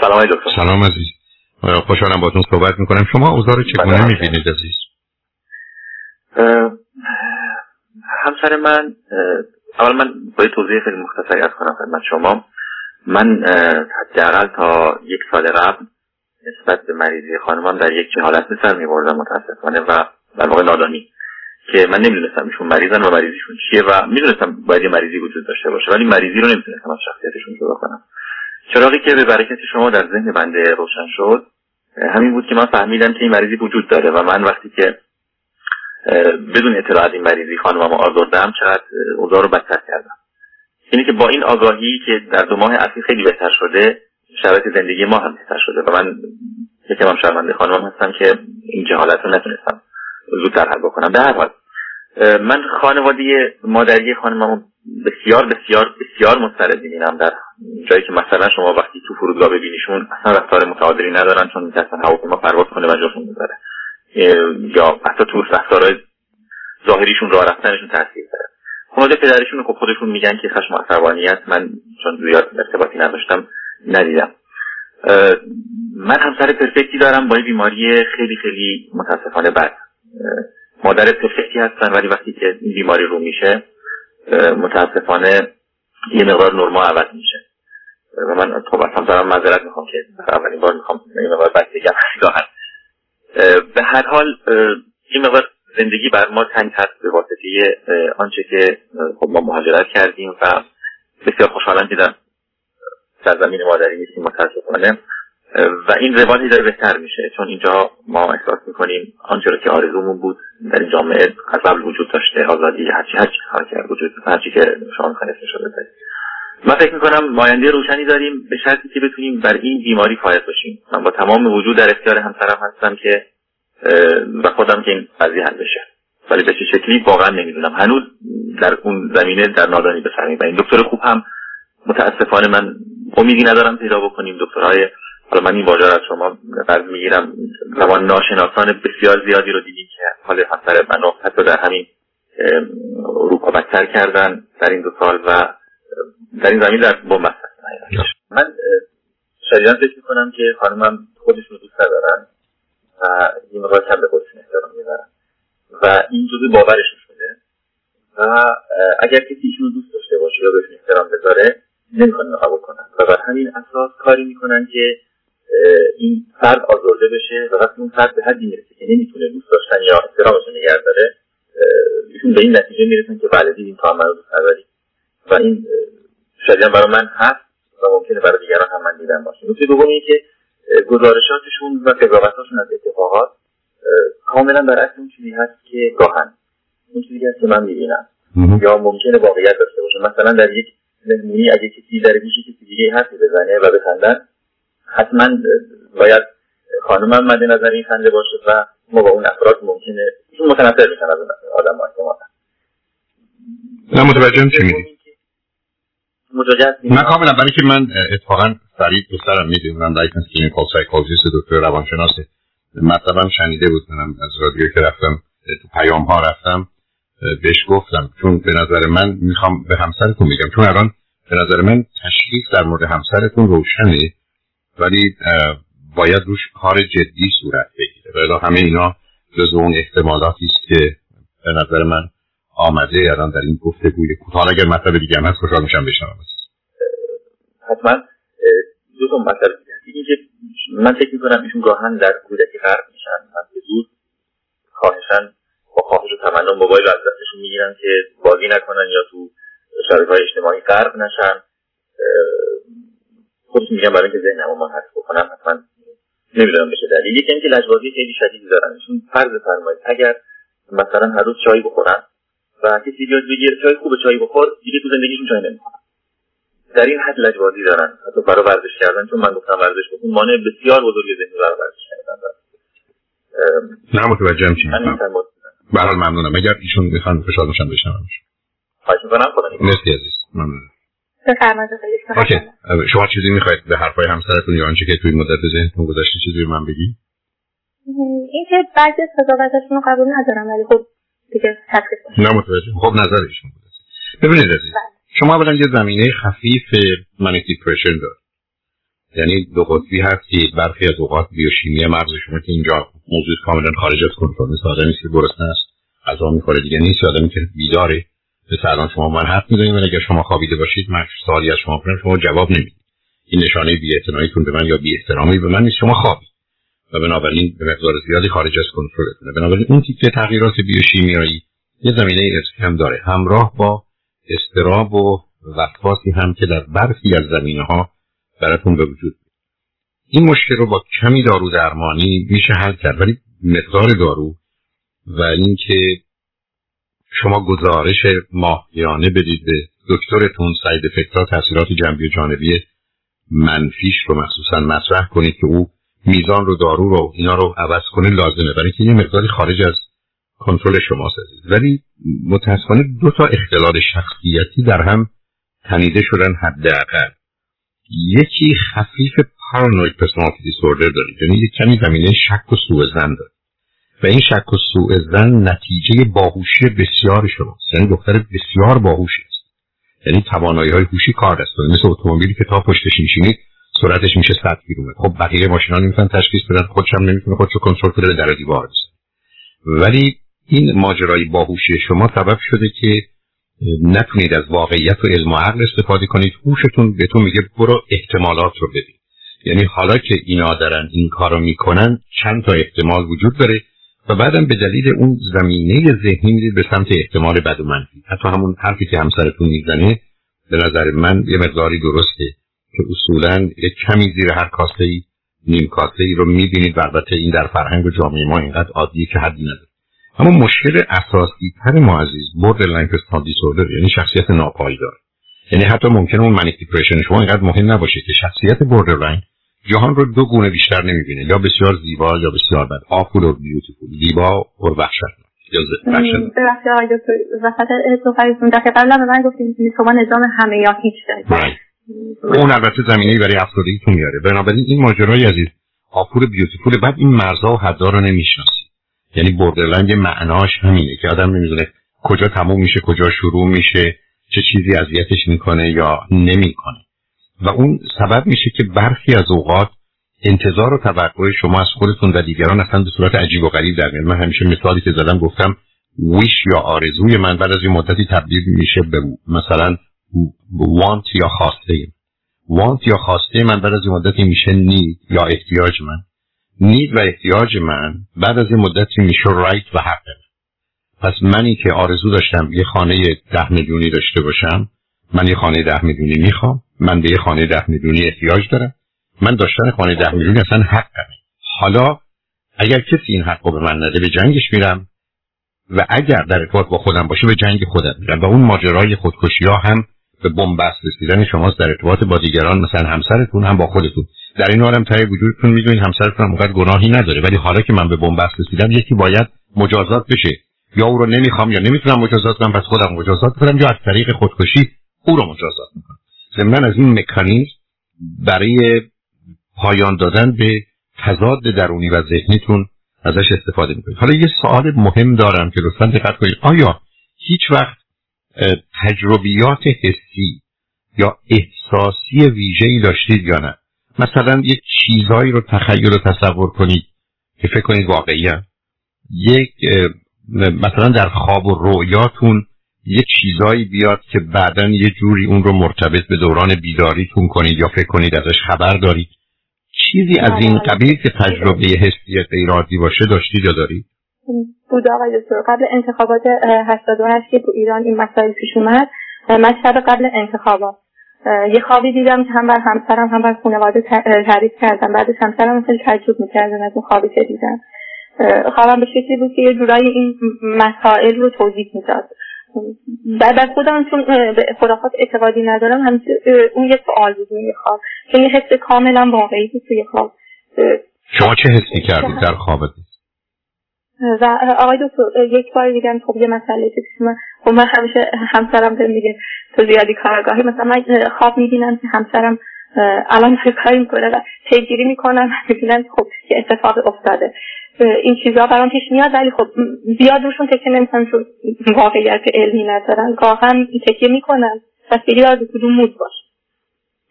S3: سلام دکتر.
S2: سلام عزیز. خوشحالم باتون صحبت می‌کنم. شما اوضاع رو چگونه می‌بینید عزیز؟
S3: همسر من اول من باید توضیح خیلی مختصری از کنم خدمت شما. من حداقل تا یک سال قبل نسبت به مریضی خانمم در یک حالت سر میبردم متاسفانه و در واقع نادانی که من نمی‌دونستم ایشون مریضن و مریضیشون چیه و می‌دونستم باید یه مریضی وجود داشته باشه ولی مریضی رو نمی‌تونستم از شخصیتشون جدا کنم. چراغی که به برکت شما در ذهن بنده روشن شد همین بود که من فهمیدم که این مریضی وجود داره و من وقتی که بدون اطلاع از این مریضی خانمم آزردم چقدر اوضاع رو بدتر کردم. اینه که با این آگاهی که در دو ماه اخیر خیلی بهتر شده شرایط زندگی ما هم بهتر شده و من یکم هم شرمنده خانمم هستم که این جهالت رو نتونستم زودتر حل بکنم. به هر حال من خانواده مادری خانمم بسیار بسیار بسیار مسترد می‌بینم در جایی که مثلا شما وقتی تو فرودگاه ببینیشون اصلا رفتار متعادلی ندارن چون میترسن هواپیما پرواز کنه و جاشون بذاره یا حتی تو رفتارهای ظاهریشون راه رفتنشون تاثیر داره. خانواده پدرشون خب خودشون میگن که خشم عصبانیت من چون زیاد ارتباطی نداشتم ندیدم. من همسر پرفکتی دارم با بیماری خیلی خیلی متاسفانه بد. مادر پرفکتی هستن ولی وقتی که این بیماری رو میشه متاسفانه یه مقدار نرما عوض میشه. و من خب اصلا دارم معذرت می‌خوام که اولین بار می‌خوام یه مقدار بد بگم. به هر حال این مقدار زندگی بر ما تنگ هست به واسطه آنچه که خب ما مهاجرت کردیم و بسیار خوشحالم که در سرزمین مادری نیستیم متاسفانه. و این روانی داره بهتر میشه چون اینجا ما احساس می‌کنیم آنچه که آرزومون بود در این جامعه از قبل وجود داشته آزادی هرچی هرچی کار کرد وجود هرچی که شما می‌خواین شده داریم من فکر می‌کنم ماینده روشنی داریم به شرطی که بتونیم بر این بیماری فایز باشیم. من با تمام وجود در اختیار همسرم هستم که و خودم که این قضیه حل بشه. ولی به چه شکلی واقعا نمی‌دونم. هنوز در اون زمینه در نادانی به سر این دکتر خوب هم متاسفانه من امیدی ندارم پیدا بکنیم. دکترهای حالا من این واژه از شما قرض می‌گیرم. زمان ناشناسان بسیار زیادی رو دیدیم که حال همسر من حتی در همین اروپا بدتر کردن در این دو سال و در این زمین در بوم من شدیدا فکر می‌کنم که خانمم خودشون دوست ندارن. و این مقدار کم به خودشون احترام می‌برن و این جزء باورشون شده و اگر کسی ایشون دوست داشته باشه یا بهشون احترام بذاره نمی‌خوان قبول کنن و بر همین اساس کاری می‌کنن که این فرد آزرده بشه و وقتی اون فرد به حدی می‌رسه که نمی‌تونه دوست داشتن یا احترامش رو نگه داره ایشون به این نتیجه می‌رسن که بله دیدیم تا من رو دوست نداری. و این شدیدا برای من هست و ممکنه برای دیگران هم من دیدن باشه. نکته دوم که گزارشاتشون و قضاوتاشون از اتفاقات کاملا برعکس اون چیزی هست که گاهن اون چیزی هست که من می‌بینم. یا ممکنه واقعیت داشته باشه. مثلا در یک مهمونی اگه کسی در گوش کسی دیگه حرفی بزنه و بخندن حتما باید خانم مد نظر این خنده باشه و ما با اون افراد ممکنه متنفر میشن از آدم ها
S2: نه متوجه چی میگی؟
S3: من
S2: کاملا برای که من اتفاقا فرید دوسترم می‌دونم لایسنس کلینیکال سایکولوژیست دکتر روانشناس. مطلبم شنیده بود منم از رادیو که رفتم تو پیام ها رفتم بهش گفتم چون به نظر من می‌خوام به همسرتون میگم چون الان به نظر من تشخیص در مورد همسرتون روشنه ولی باید روش کار جدی صورت بگیره. و همه اینا جز اون احتمالاتی است که به نظر من آمده الان در این گفتگوی کوتاه. اگر مطلب دیگه هم هست خوشحال میشم بشنوم.
S3: حتما. دو تا مطلب دیگه که من فکر می‌کنم ایشون گاهن در کودکی غرق میشن. من به زود خواهشن با خواهش و تمنا موبایل رو از دستشون می‌گیرن که بازی نکنن یا تو شبکه های اجتماعی غرق نشن. خودش میگم برای اینکه ذهنمو من حذف بکنم حتما نمی‌دونم بشه دلیل یکی اینکه لجبازی خیلی شدیدی دارن. ایشون فرض فرمایید اگر مثلا هر روز چای بخورن و کسی بیاد بگیر چای خوب چای بخور دیگه تو زندگیشون چای نمی‌خورن. در این حد لجبازی دارن. حتی برای ورزش کردن چون من گفتم ورزش بکن. مانع بسیار بزرگ ذهنی برای ورزش کردن دارن.
S2: نه متوجهم چی می‌خوام برحال ممنونم. اگر ایشون می‌خوان خوشحال میشم بشنوم.
S3: خواهش می‌کنم. خدا
S2: مرسی عزیز. ممنون شما چیزی می‌خواید به حرفای همسرتون یا آنچه که توی مدت ذهنتون گذاشته چیزی به من بگی؟
S1: این که بعضی از قضاوتاشون قبول ندارم ولی خب دیگه
S2: نه متوجه. خب نظر ایشون ببینید عزیز بله. شما اولا یه زمینه خفیف منیک دیپرشن دارید. یعنی دو قطبی هستید برخی از اوقات بیوشیمی مغز شما که اینجا موضوع کاملا خارج از کنترل مثل آدمی که گرسنه است غذا می‌خوره دیگه نیست آدمی که بیداره. به الان شما من حرف می‌زنید ولی اگر شما خوابیده باشید من سوالی از شما کنم شما جواب نمی‌دید. این نشانه بی‌اعتناییتون به من یا بی‌احترامی به من نیست شما خوابید. و بنابراین به مقدار زیادی خارج از کنترلتونه بنابراین اون تیپ تغییرات بیوشیمیایی یه زمینه ارثی هم داره. همراه با استراب و وسواسی هم که در برخی از زمینه ها براتون به وجود این مشکل رو با کمی دارو درمانی میشه حل کرد. ولی مقدار دارو و اینکه شما گزارش ماهیانه بدید به دکترتون ساید افکتها تاثیرات جنبی و جانبی منفیش رو مخصوصا مطرح کنید که او میزان رو دارو رو اینا رو عوض کنه لازمه. برای که یه مقداری خارج از کنترل شما سازید. ولی متاسفانه دو تا اختلال شخصیتی در هم تنیده شدن حداقل. یکی خفیف پارانوید پرسونالیتی دیسوردر دارید یعنی یک کمی زمینه شک و سوء زن دارید و این شک و سوء زن نتیجه باهوشی بسیار شماست یعنی دختر بسیار باهوشی است. یعنی توانایی های هوشی کار دست مثل اتومبیلی که تا پشتش میشینید سرعتش میشه 100 کیلومتر. خب بقیه ماشینا نمی‌تونن تشخیص بدن خودش هم نمی‌تونه خودشو کنترل کنه در دیوار بزنه. ولی این ماجرای باهوشی شما سبب شده که نتونید از واقعیت و علم و عقل استفاده کنید. هوشتون بهتون میگه برو احتمالات رو ببین یعنی حالا که اینا دارن این کارو می‌کنن چند تا احتمال وجود داره و بعدم به دلیل اون زمینه ذهنی میرید به سمت احتمال بد و منفی. حتی همون حرفی که همسرتون می‌زنه به نظر من یه مقداری درسته. که اصولا یک کمی زیر هر کاسه ای نیم کاسه ای رو می‌بینید و البته این در فرهنگ و جامعه ما اینقدر عادیه که حدی نداره. اما مشکل اساسی تر ما عزیز borderline personality disorder یعنی شخصیت ناپایدار. یعنی حتی ممکنه اون manic depression شما اینقدر مهم نباشه که شخصیت borderline جهان رو دو گونه بیشتر نمی‌بینه یا بسیار زیبا یا بسیار بد. awful و beautiful زیبا و وحشت یا
S1: ببخشید آقای دکتر وسط صحبتتون دفعه قبلا به من گفتیم شما نظام همه یا هیچ دارید.
S2: اون البته زمینه برای افسردگیتون میاره. بنابراین این ماجرای عزیز awful or beautiful بعد این مرزا و حدا رو نمی‌شناسی. یعنی borderline معناش همینه که آدم نمی‌دونه کجا تموم میشه کجا شروع میشه چه چیزی اذیتش می‌کنه یا نمی‌کنه. و اون سبب میشه که برخی از اوقات انتظار و توقع شما از خودتون و دیگران اصلا به صورت عجیب و غریب در من همیشه مثالی که زدم گفتم ویش یا آرزوی من بعد از یه مدتی تبدیل میشه به مثلا وانت یا خواسته وانت یا خواسته من بعد از یه مدتی میشه نید یا احتیاج من. نید و احتیاج من بعد از یه مدتی میشه رایت و حق. پس منی که آرزو داشتم یه خانه ده میلیونی داشته باشم من یه خانه ده میلیونی می‌خوام من به یه خانه ده میلیونی احتیاج دارم. من داشتن خانه ده میلیونی اصلا حقمه. حالا اگر کسی این حق رو به من نده به جنگش میرم. و اگر در ارتباط با خودم باشه به جنگ خودم میرم. و اون ماجرای خودکشی ها هم به بنبست رسیدن شماست در ارتباط با دیگران مثلا همسرتون هم با خودتون. در این حالم تای وجودتون می‌دونید همسرتون هم اونقدر گناهی نداره ولی حالا که من به بنبست رسیدم یکی باید مجازات بشه. یا او رو نمی‌خوام یا نمی‌تونم مجازات کنم پس خودم مجازات کنم یا از طریق خودکشی او رو مجازات می‌کنم. من از این مکانیزم برای پایان دادن به تضاد درونی و ذهنیتون ازش استفاده می‌کنید. حالا یه سوال مهم دارم که لطفا دقت کنید. آیا هیچ وقت تجربیات حسی یا احساسی ویژه‌ای داشتید یا نه؟ مثلا یک چیزهایی رو تخیل و تصور کنید که فکر کنید واقعی یک مثلا در خواب و رویاتون یه چیزایی بیاد که بعدا یه جوری اون رو مرتبط به دوران بیداریتون کنید یا فکر کنید ازش خبر دارید. چیزی از این قبیل که تجربه حسی غیر باشه داشتید یا دارید؟
S1: بود آقای دکتر قبل انتخابات 88 که تو ایران این مسائل پیش اومد من شب قبل انتخابات یه خوابی دیدم که هم بر همسرم هم بر خانواده تعریف کردم بعدش همسرم خیلی تعجب می‌کردن از اون خوابی که دیدم. خوابم به شکلی بود که یه جورایی این مسائل رو توضیح می‌داد. بعد خودم چون به خرافات اعتقادی ندارم همیشه اون یه سوال بود یه خواب. چون یه حس کاملا واقعی بود توی خواب.
S2: شما چه حسی کردید در خوابت
S1: و آقای دکتر یک بار دیگه خب یه مسئله پیش من خب من همیشه همسرم بهم میگه تو زیادی کارگاهی مثلا من خواب می‌بینم که همسرم الان چه کاری می‌کنه و پیگیری می‌کنم می‌بینم خب یه اتفاق افتاده. این چیزها برام پیش میاد ولی خب زیاد روشون تکیه نمی‌کنم چون واقعیت علمی ندارن. گاهن تکیه می‌کنن. و خیلی از کدوم مود باش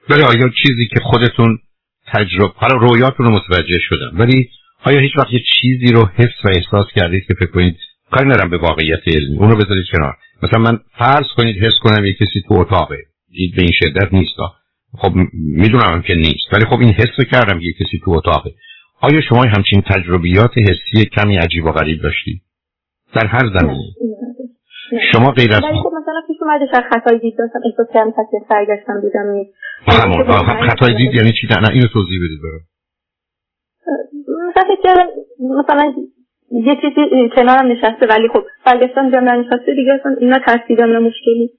S2: ولی آیا چیزی که خودتون تجربه حالا رویاتون رو متوجه شدم ولی آیا هیچ وقت یه چیزی رو حس و احساس کردید که فکر کنید کاری ندارم به واقعیت علمی؟ اون رو بذارید کنار. مثلا من فرض کنید حس کنم یه کسی تو اتاقه. به این شدت نیست. خب می‌دونم که نیست. ولی خب این حس کردم یه کسی تو اتاقه. آیا شما همچین تجربیات حسی کمی عجیب و غریب داشتی در هر زمینه. شما غیر از
S1: خب مثلا پیش اومده خطای دید داشتم. احساس کردم پس سرگشتم دیدم نیست.
S2: خطای دید یعنی چی؟ نه اینو توضیح بدید برام.
S1: مثلا مثلا یه چیزی کنارم نشسته ولی خب برگشتم دیدم نشسته دیگه اصلا اینا ترسیدم نه مشکلی.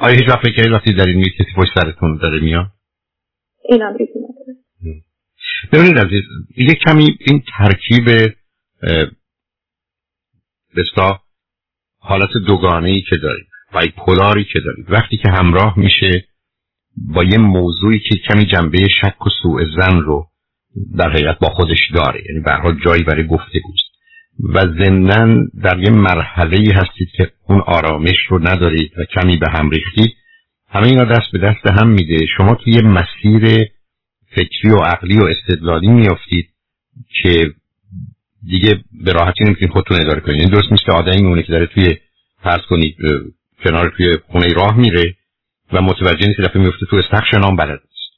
S2: آیا هیچ وقت فکر وقتی در این کسی پشت سرتون داره میاد؟
S1: اینم ریزی
S2: ببینید عزیز یه کمی این ترکیب بستا حالت دوگانه ای که دارید پولاری که دارید وقتی که همراه میشه با یه موضوعی که کمی جنبه شک و سوء زن رو در حقیقت با خودش داره. یعنی به جایی برای گفتگوست و ضمنا در یه مرحله ای هستید که اون آرامش رو ندارید و کمی به هم ریختید. همه اینا دست به دست هم میده. شما توی یه مسیر فکری و عقلی و استدلالی میافتید که دیگه به راحتی نمی‌تونید خودتون اداره کنید. این درست مثل آدمی میمونه که داره توی فرض کنید کنار توی خونه راه میره و متوجه نیست دفعه میفته تو استخر نام بلد نیست.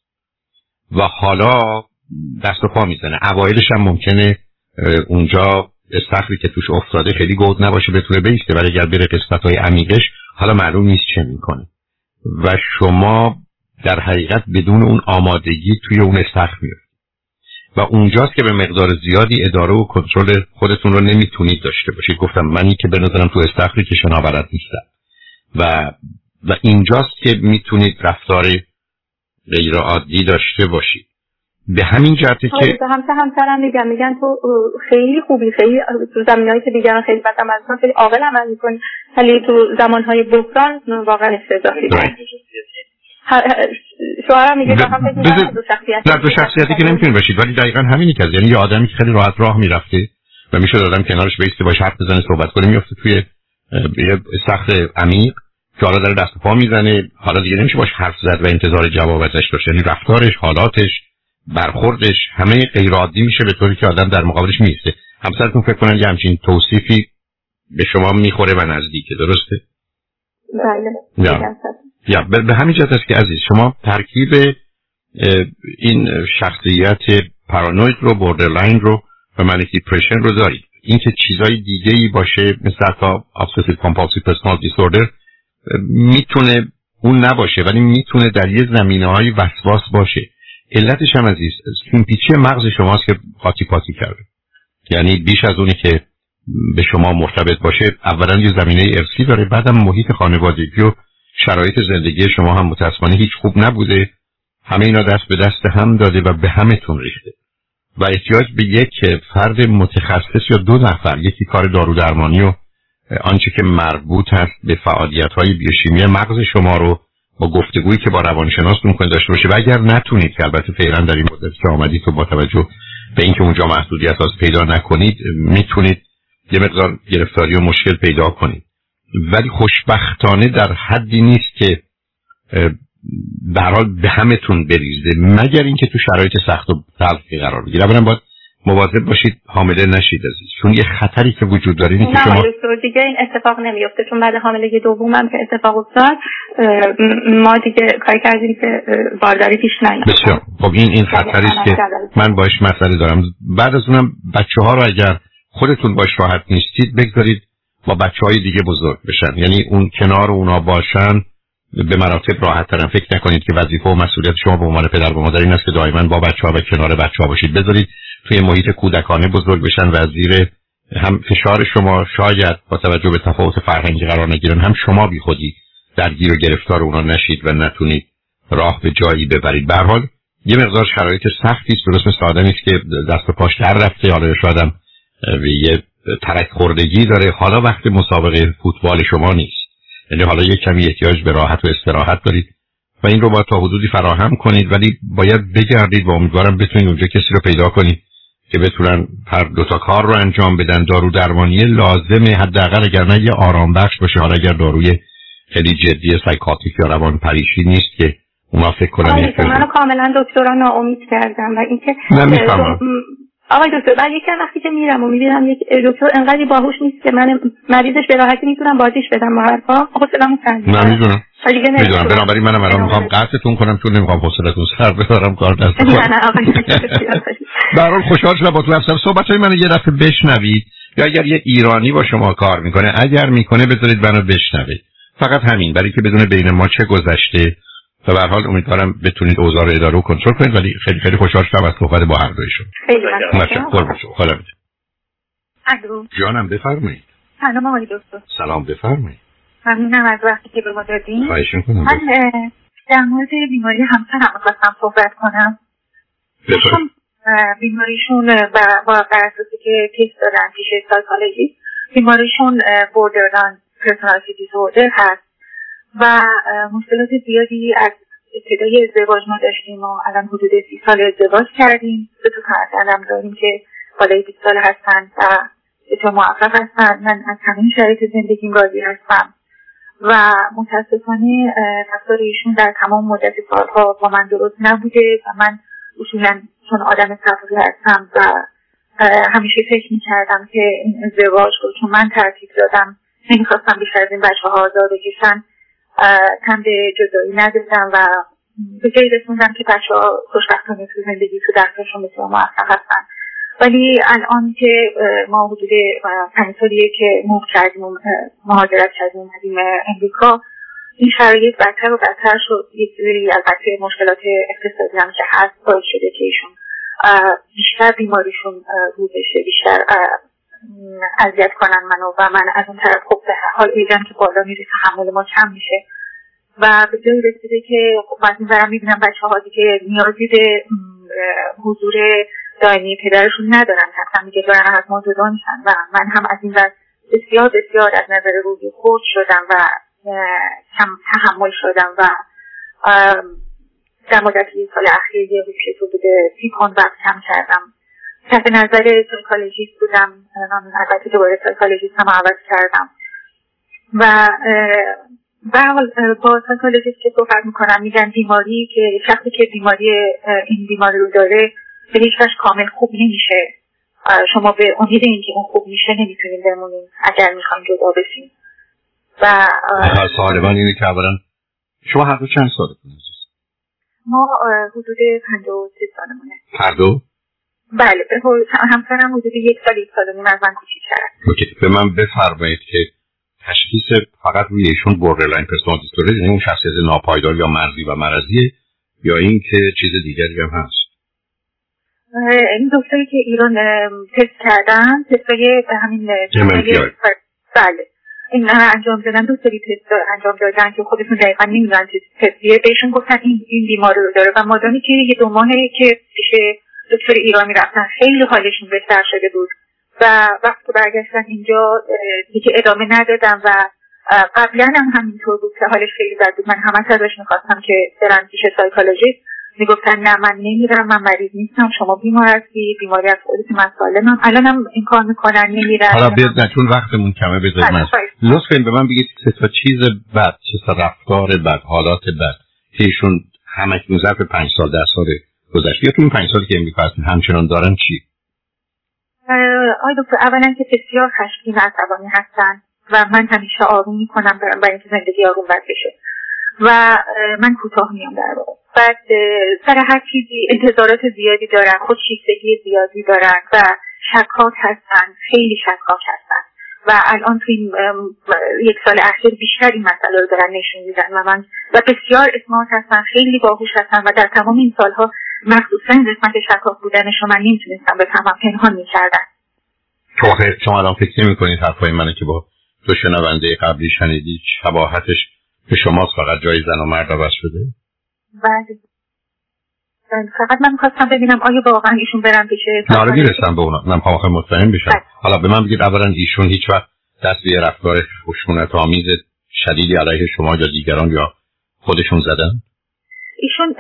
S2: و حالا دست و پا می‌زنه. اوایلش هم ممکنه اونجا استخری که توش افتاده خیلی گود نباشه بتونه بیسته ولی اگر بره قسمت های عمیقش حالا معلوم نیست چه می‌کنه. و شما در حقیقت بدون اون آمادگی توی اون استخر میاد و اونجاست که به مقدار زیادی اداره و کنترل خودتون رو نمی‌تونید داشته باشید. گفتم منی که به نظرم تو استخری که شنا بلد نیستم. و و اینجاست که می‌تونید رفتار غیر عادی داشته باشید. به همین جهته که
S1: به همسر همسرم میگن میگن تو خیلی خوبی خیلی تو زمینهایی که دیگران خیلی بد عمل خیلی عاقل عمل می‌کنی ولی تو زمانهای بحران واقعا استعدادی شوهرم میگه دو
S2: دو شخصیتی که نمی‌تونی باشید ولی دقیقا همینی که یعنی یه آدمی که خیلی راحت راه می‌رفته و میشه آدم کنارش بیسته باشه حرف بزنه صحبت کنه میفته توی یه سخط عمیق که حالا داره دست پا می‌زنه. حالا دیگه نمیشه باش حرف زد و انتظار جواب ازش داشت یعنی رفتارش حالاتش برخوردش همه غیر عادی میشه به طوری که آدم در مقابلش میسته همسرتون فکر کنن یه همچین توصیفی به شما می‌خوره و نزدیکه درسته؟
S1: بله.
S2: یا. به همین جهت است که عزیز شما ترکیب این شخصیت پارانوید رو borderline رو و منیک دیپرشن رو دارید. اینکه چیزای دیگه ای باشه مثل حتی obsessive compulsive personality disorder می‌تونه اون نباشه ولی می‌تونه در یه زمینه های وسواس باشه. علتش هم عزیز سیمپیچی مغز شماست که قاطی پاتی کرده. یعنی بیش از اونی که به شما مرتبط باشه اولا یه زمینه ارسی داره بعدم محیط خانوادگی و شرایط زندگی شما هم متاسفانه هیچ خوب نبوده. همه اینا دست به دست هم داده و به همتون ریخته. و احتیاج به یک فرد متخصص یا دو نفر یکی کار دارو درمانی و آنچه که مربوط هست به فعالیت های بیوشیمی مغز شما رو با گفتگویی که با روانشناس می‌کنید داشته باشه. و اگر نتونید که البته فعلا در این مدت که آمدید تو با توجه به اینکه اونجا محدودیت از پیدا نکنید می‌تونید یه مقدار گرفتاری و مشکل پیدا کنید. ولی خوشبختانه در حدی نیست که در حال به همتون بریزه مگر اینکه تو شرایط سخت و تلخی قرار بگیره اولا باید مواظب باشید حامله نشید عزیز. چون یه خطری که وجود داره اینه که شما
S1: دیگه این اتفاق نمیفته چون بعد حامله دومم که اتفاق افتاد ما دیگه کاری کردیم که بارداری پیش نیاد.
S2: بسیار. خب این این خطری است که من باش مسئله دارم. بعد از اونم بچه ها رو اگر خودتون باش راحت نیستید بگذارید با بچه های دیگه بزرگ بشن. یعنی اون کنار اونا باشن به مراتب راحت ترن. فکر نکنید که وظیفه و مسئولیت شما به عنوان پدر و مادر این است که دائما با بچه ها و کنار بچه ها باشید. بذارید توی محیط کودکانه بزرگ بشن و زیر هم فشار شما شاید با توجه به تفاوت فرهنگی قرار نگیرن هم شما بی خودی درگیر و گرفتار اونا نشید و نتونید راه به جایی ببرید. به حال یه مقدار شرایط سختی است درست مثل آدمی است که دست و پاش در رفته حالا شاید هم یه ترک خوردگی داره. حالا وقت مسابقه فوتبال شما نیست. یعنی حالا یک کمی احتیاج به راحت و استراحت دارید و این رو باید تا حدودی فراهم کنید ولی باید بگردید و امیدوارم بتونید اونجا کسی رو پیدا کنید که بتونن هر دوتا کار رو انجام بدن. دارو درمانی لازمه حداقل اگر نه یه آرام بخش باشه. حالا اگر داروی خیلی جدی سایکاتریک یا روان پریشی نیست که اونا فکر کنن
S1: آره کاملا دکترا ناامید کردم و اینکه آقای دکتر بعد یکم وقتی که میرم و می‌بینم یک دکتر انقدر باهوش نیست که من مریضش به راحتی می‌تونم بازیش بدم با حرفا حوصله‌مو سر
S2: نه می‌دونم. می‌دونم. بنابراین منم الان می‌خوام قطعتون کنم چون نمی‌خوام حوصلتون سر ببرم کار دست
S1: نه نه آقای
S2: برحال خوشحال شدم با تو افسر صحبت های من یه دفعه بشنوید یا اگر یه ایرانی با شما کار می‌کنه اگر می‌کنه بذارید منو بشنوید فقط همین برای که بدون بین ما چه گذشته. و به حال امیدوارم بتونید اوضاع رو اداره و کنترل کنید ولی خیلی خیلی خوشحال شدم از صحبت با هر دویشون.
S1: خیلی متشکرم.
S2: خدا جانم
S4: بفرمایید. سلام آقای دکتر.
S2: سلام بفرمایید.
S4: ممنونم از وقتی که به ما دادین.
S2: خواهش می‌کنم.
S4: من در مورد بیماری همسرم می‌خواستم صحبت کنم.
S2: بفرمایید.
S4: بیماریشون با اساسی که تست دادن پیش سایکولوژی بیماریشون borderline personality disorder هست. و مشکلات زیادی از ابتدای ازدواج ما داشتیم و الان حدود سی سال ازدواج کردیم. دو تا فرزندم داریم که بالای 20 سال هستن و تو موفق هستن. من از همین شرایط زندگیم راضی هستم. و متاسفانه رفتار ایشون در تمام مدت سالها با من درست نبوده و من اصولا چون آدم صبوری هستم و همیشه فکر می‌کردم که این ازدواج رو چون من ترتیب دادم نمی‌خواستم بیشتر از این بچه ها آزار بکشن. تن به جدایی ندادم و به جایی رسوندم که بچه ها خوشبختانه تو زندگی تو درسشون مثل موفق هستن. ولی الان که ما حدود پنج که موف کردیم مهاجرت کردیم اومدیم امریکا این شرایط بدتر و بدتر شد. یک سری البته مشکلات اقتصادی هم که هست باعث شده که ایشون بیشتر بیماریشون رو بشه بیشتر اذیت کنن منو و من از اون طرف خب به حال ایدم که بالا میره تحمل ما کم میشه. و به جایی رسیده که خب از این ورم می‌بینم بچه ها دیگه نیازی به حضور دائمی پدرشون ندارن. حتی میگه دارن از ما جدا میشن. و من هم از این ور بسیار بسیار از نظر روحی خرد شدم و کم تحمل شدم و در مدت یک سال اخیر یه حدود حدود سی پوند وزن کم کردم. تحت نظر psychologist بودم البته دوباره psychologist هم عوض کردم. و با سایکالوژیست که صحبت می‌کنم میگن بیماری که شخصی که بیماری این بیماری رو داره به هیچ کامل خوب نمیشه. شما به امید اینکه اون خوب میشه نمی‌تونیم بمونیم اگر می‌خوایم جدا بشیم. و
S2: سوال من اینه که اولا شما هر دو چند سالتون
S4: ما حدود پنج و سه سالمونه.
S2: هر دو؟
S4: بله همسرم حدود یک سال یک سال نیم از من
S2: okay به من بفرمایید که تشخیص فقط روی ایشون borderline personality disorder یعنی اون شخصیت ناپایدار یا مرزی و مرضیه یا اینکه چیز دیگری هم هست؟
S4: این دکتری که ایران تست کردن تستای همین بله. این انجام دادن دو سری تست انجام دادن که خودشون دقیقا نمی‌دونن چه تستیه. بهشون گفتن این این بیماری رو داره و مادامی که یه دو ماهه که پیش دکتر ایرانی رفتن. خیلی حالشون بهتر شده بود. و وقتی برگشتن اینجا دیگه ادامه ندادم و قبلا هم همینطور بود که حالش خیلی بد بود. من همه ازش می‌خواستم که برن پیش سایکولوژیست می‌گفتن نه من نمیرم من مریض نیستم شما بیمار هستی بیماری از خودت من سالمم. الانم این کار می‌کنن نمیرن.
S2: حالا بیاد نه چون وقتمون کمه بذارید من لطفا به من بگید سه تا چیز بد سه تا رفتار بد حالات بد. که ایشون همه ظرف پنج سال ده سال گذشته یا تو این پنج سالی که امریکا همچنان دارن چی؟
S4: آی دکتر اولا که بسیار خشمگین عصبانی هستن و من همیشه آروم می‌کنم برای اینکه زندگی آروم بشه. و من کوتاه میام در واقع. بعد سر هر چیزی انتظارات زیادی دارن خودشیفتگی زیادی دارن و شکاک هستن خیلی شکاک هستن. و الان تو این یک سال اخیر بیشتر این مسئله رو دارن نشون میدن و من و بسیار اسمارت هستن خیلی باهوش هستن و در تمام این سالها مخصوصا این قسمت شکاک بودن شما نمی‌تونستم بفهمم پنهان می‌کردن
S2: شما شما الان فکر نمی کنید حرفای منه که با دو شنونده قبلی شنیدید شباهتش به شماست فقط جای زن و مرد عوض شده؟
S4: بله. فقط من می‌خواستم ببینم آیا واقعا ایشون برن پیش
S2: نه آره می‌رسم به اونا. من پاخه مطمئن بشم. بله. حالا به من بگید اولا ایشون هیچ وقت دست به رفتار خشونت آمیز شدیدی علیه شما یا دیگران یا خودشون زدن؟
S4: ایشون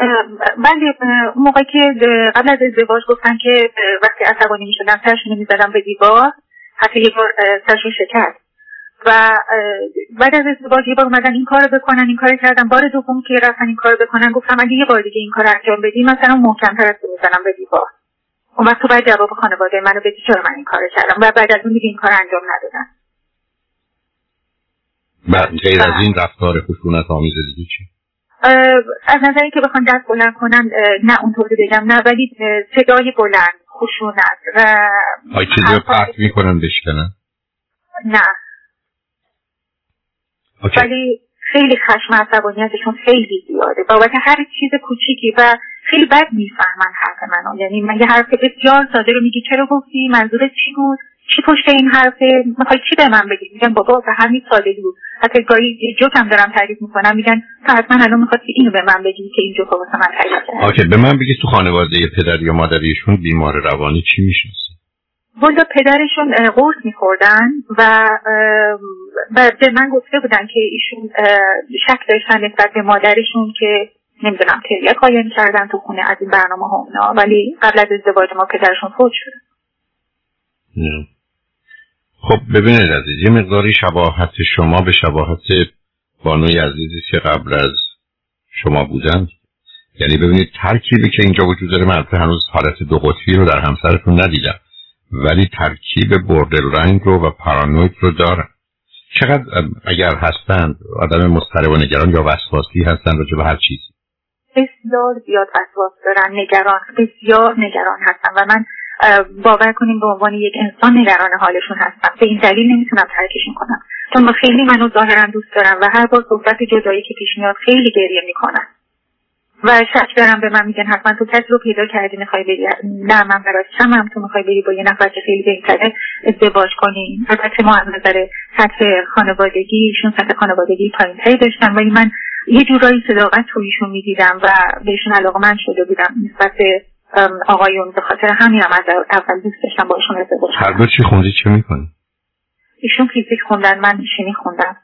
S4: بله موقعی که قبل از ازدواج گفتن که وقتی عصبانی می‌شدم سرشون می‌زدم به دیوار حتی یه بار سرشون شکست. و بعد از ازدواج یه بار اومدن این کارو بکنن این کار کردن. بار دوم که رفتن این کارو بکنن گفتم اگه یه بار دیگه این کار انجام بدی مثلا محکمتر از می‌زنم به دیوار. اون وقت تو باید جواب خانواده منو بدی چرا من این کار کردم؟ و بعد از اون دیگه این کار انجام ندادن.
S2: غیر از این رفتار خشونت آمیز دیگه چی؟
S4: از نظری که بخوان دست بلند کنن نه اونطوری بگم نه ولی صدای بلند خشونت و
S2: های چیزی رو پرت می‌کنن بشکنن؟
S4: نه. ولی خیلی خشم عصبانیتشون خیلی زیاده. بابت هر چیز کوچیکی و خیلی بد می‌فهمن حرف منو. یعنی من یه حرف بسیار ساده رو میگی چرا گفتی؟ منظورت چی بود؟ چی پشت این حرفه؟ می‌خوای چی به من بگی؟ میگن بابا به همین سادگی بود. حتی گاهی جوکم دارم تعریف می‌کنم میگن تو حتما الان می‌خواد که اینو به من بگی که این جوک واسه من تعریف کرد.
S2: اوکی به من بگی تو خانواده پدر یا مادریشون بیمار روانی چی میشه
S4: والا پدرشون قرص میخوردن و به من گفته بودن که ایشون شک داشتن نسبت به مادرشون که نمی‌دونم که قایم کردن تو خونه از این برنامه ها ولی قبل از ازدواج ما پدرشون فوت شده
S2: خب ببینید عزیز یه مقداری شباهت شما به شباهت بانوی عزیزی که قبل از شما بودن. یعنی ببینید ترکیبی که اینجا وجود داره من هنوز حالت دو قطبی رو در همسرتون ندیدم. ولی ترکیب بردل رنگ رو و پارانوید رو دارن. چقدر اگر هستند آدم مضطرب و نگران یا وسواسی هستند راجع به هر چیزی؟
S4: بسیار زیاد وسواس دارن نگران بسیار نگران هستن و من باور کنیم به عنوان یک انسان نگران حالشون هستم. به این دلیل نمی‌تونم ترکشون کنم. چون خیلی منو ظاهرا دوست دارم و هر بار صحبت جدایی که پیش میاد خیلی گریه می‌کنن. و شک دارم به من میگن حتما تو کسی رو پیدا کردی می‌خوای بری نه من برات هم تو می‌خوای بری با یه نفر که خیلی بهتره ازدواج کنی. البته ما از نظر سطح خانوادگی ایشون سطح خانوادگی پایینتری داشتن ولی من یه جورایی صداقت تو ایشون می‌دیدم و بهشون علاقه من شده بودم نسبت به آقایون. به خاطر همین هم از اول دوست داشتم باشون ازدواج
S2: هر دو چی خوندی چه می‌کنی؟
S4: ایشون فیزیک خوندن من شیمی خوندم.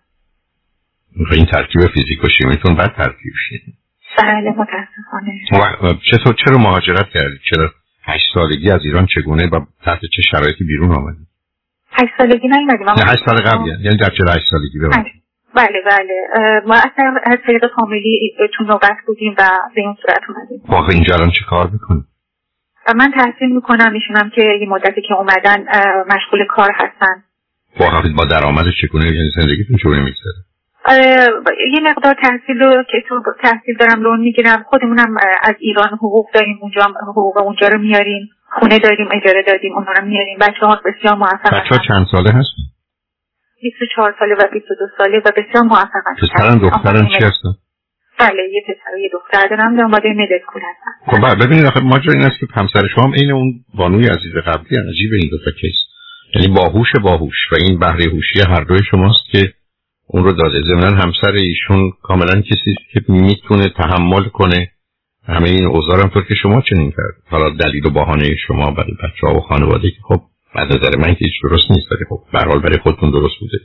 S2: این ترکیب فیزیک و شیمیتون بعد ترکیب شید
S4: بله متاسفانه.
S2: چطور چرا مهاجرت کردی؟ چرا هشت سالگی از ایران چگونه و تحت چه شرایطی بیرون آمدی؟
S4: هشت سالگی نیومدیم
S2: نه هشت سال قبل یعنی در چرا هشت سالگی؟
S4: ببینید بله بله ما اصلا از طریق فامیلی تو نوبت بودیم و به این صورت اومدیم.
S2: واقعا اینجا الان چه کار می‌کنی؟
S4: من تحصیل می‌کنم میشونم که یه مدتی که اومدن مشغول کار هستن.
S2: واقعا با درآمد چگونه یعنی زندگیتون چگونه میگذره؟
S4: یه مقدار تحصیل رو که تو تحصیل دارم لون می‌گیرم خودمونم از ایران حقوق داریم اونجا حقوق اونجا رو میاریم خونه داریم اجاره دادیم اونها رو میاریم. بچه ها بسیار موفق
S2: بچه ها چند ساله هستن؟
S4: 24 ساله و 22 ساله و بسیار موفق
S2: هستن. پسرن دخترن چی هستن؟
S4: بله یه پسر و یه دختر دارم دانباده مدرسکول هستن.
S2: خب بله ببینید آخه ماجرا این است که همسر شما هم این اون بانوی عزیز قبلی عجیب این دو تا کیس. یعنی باهوش باهوش و این بهره هوشی هر دوی شماست که اون رو داده. ضمنا همسر ایشون کاملا کسی که می‌تونه تحمل کنه همه این اوزار هم که شما چنین کرد حالا دلیل و بهانه شما برای بچه ها و خانواده که خب بعد نظر من که هیچ درست نیست. ولی خب برحال برای خودتون درست بوده.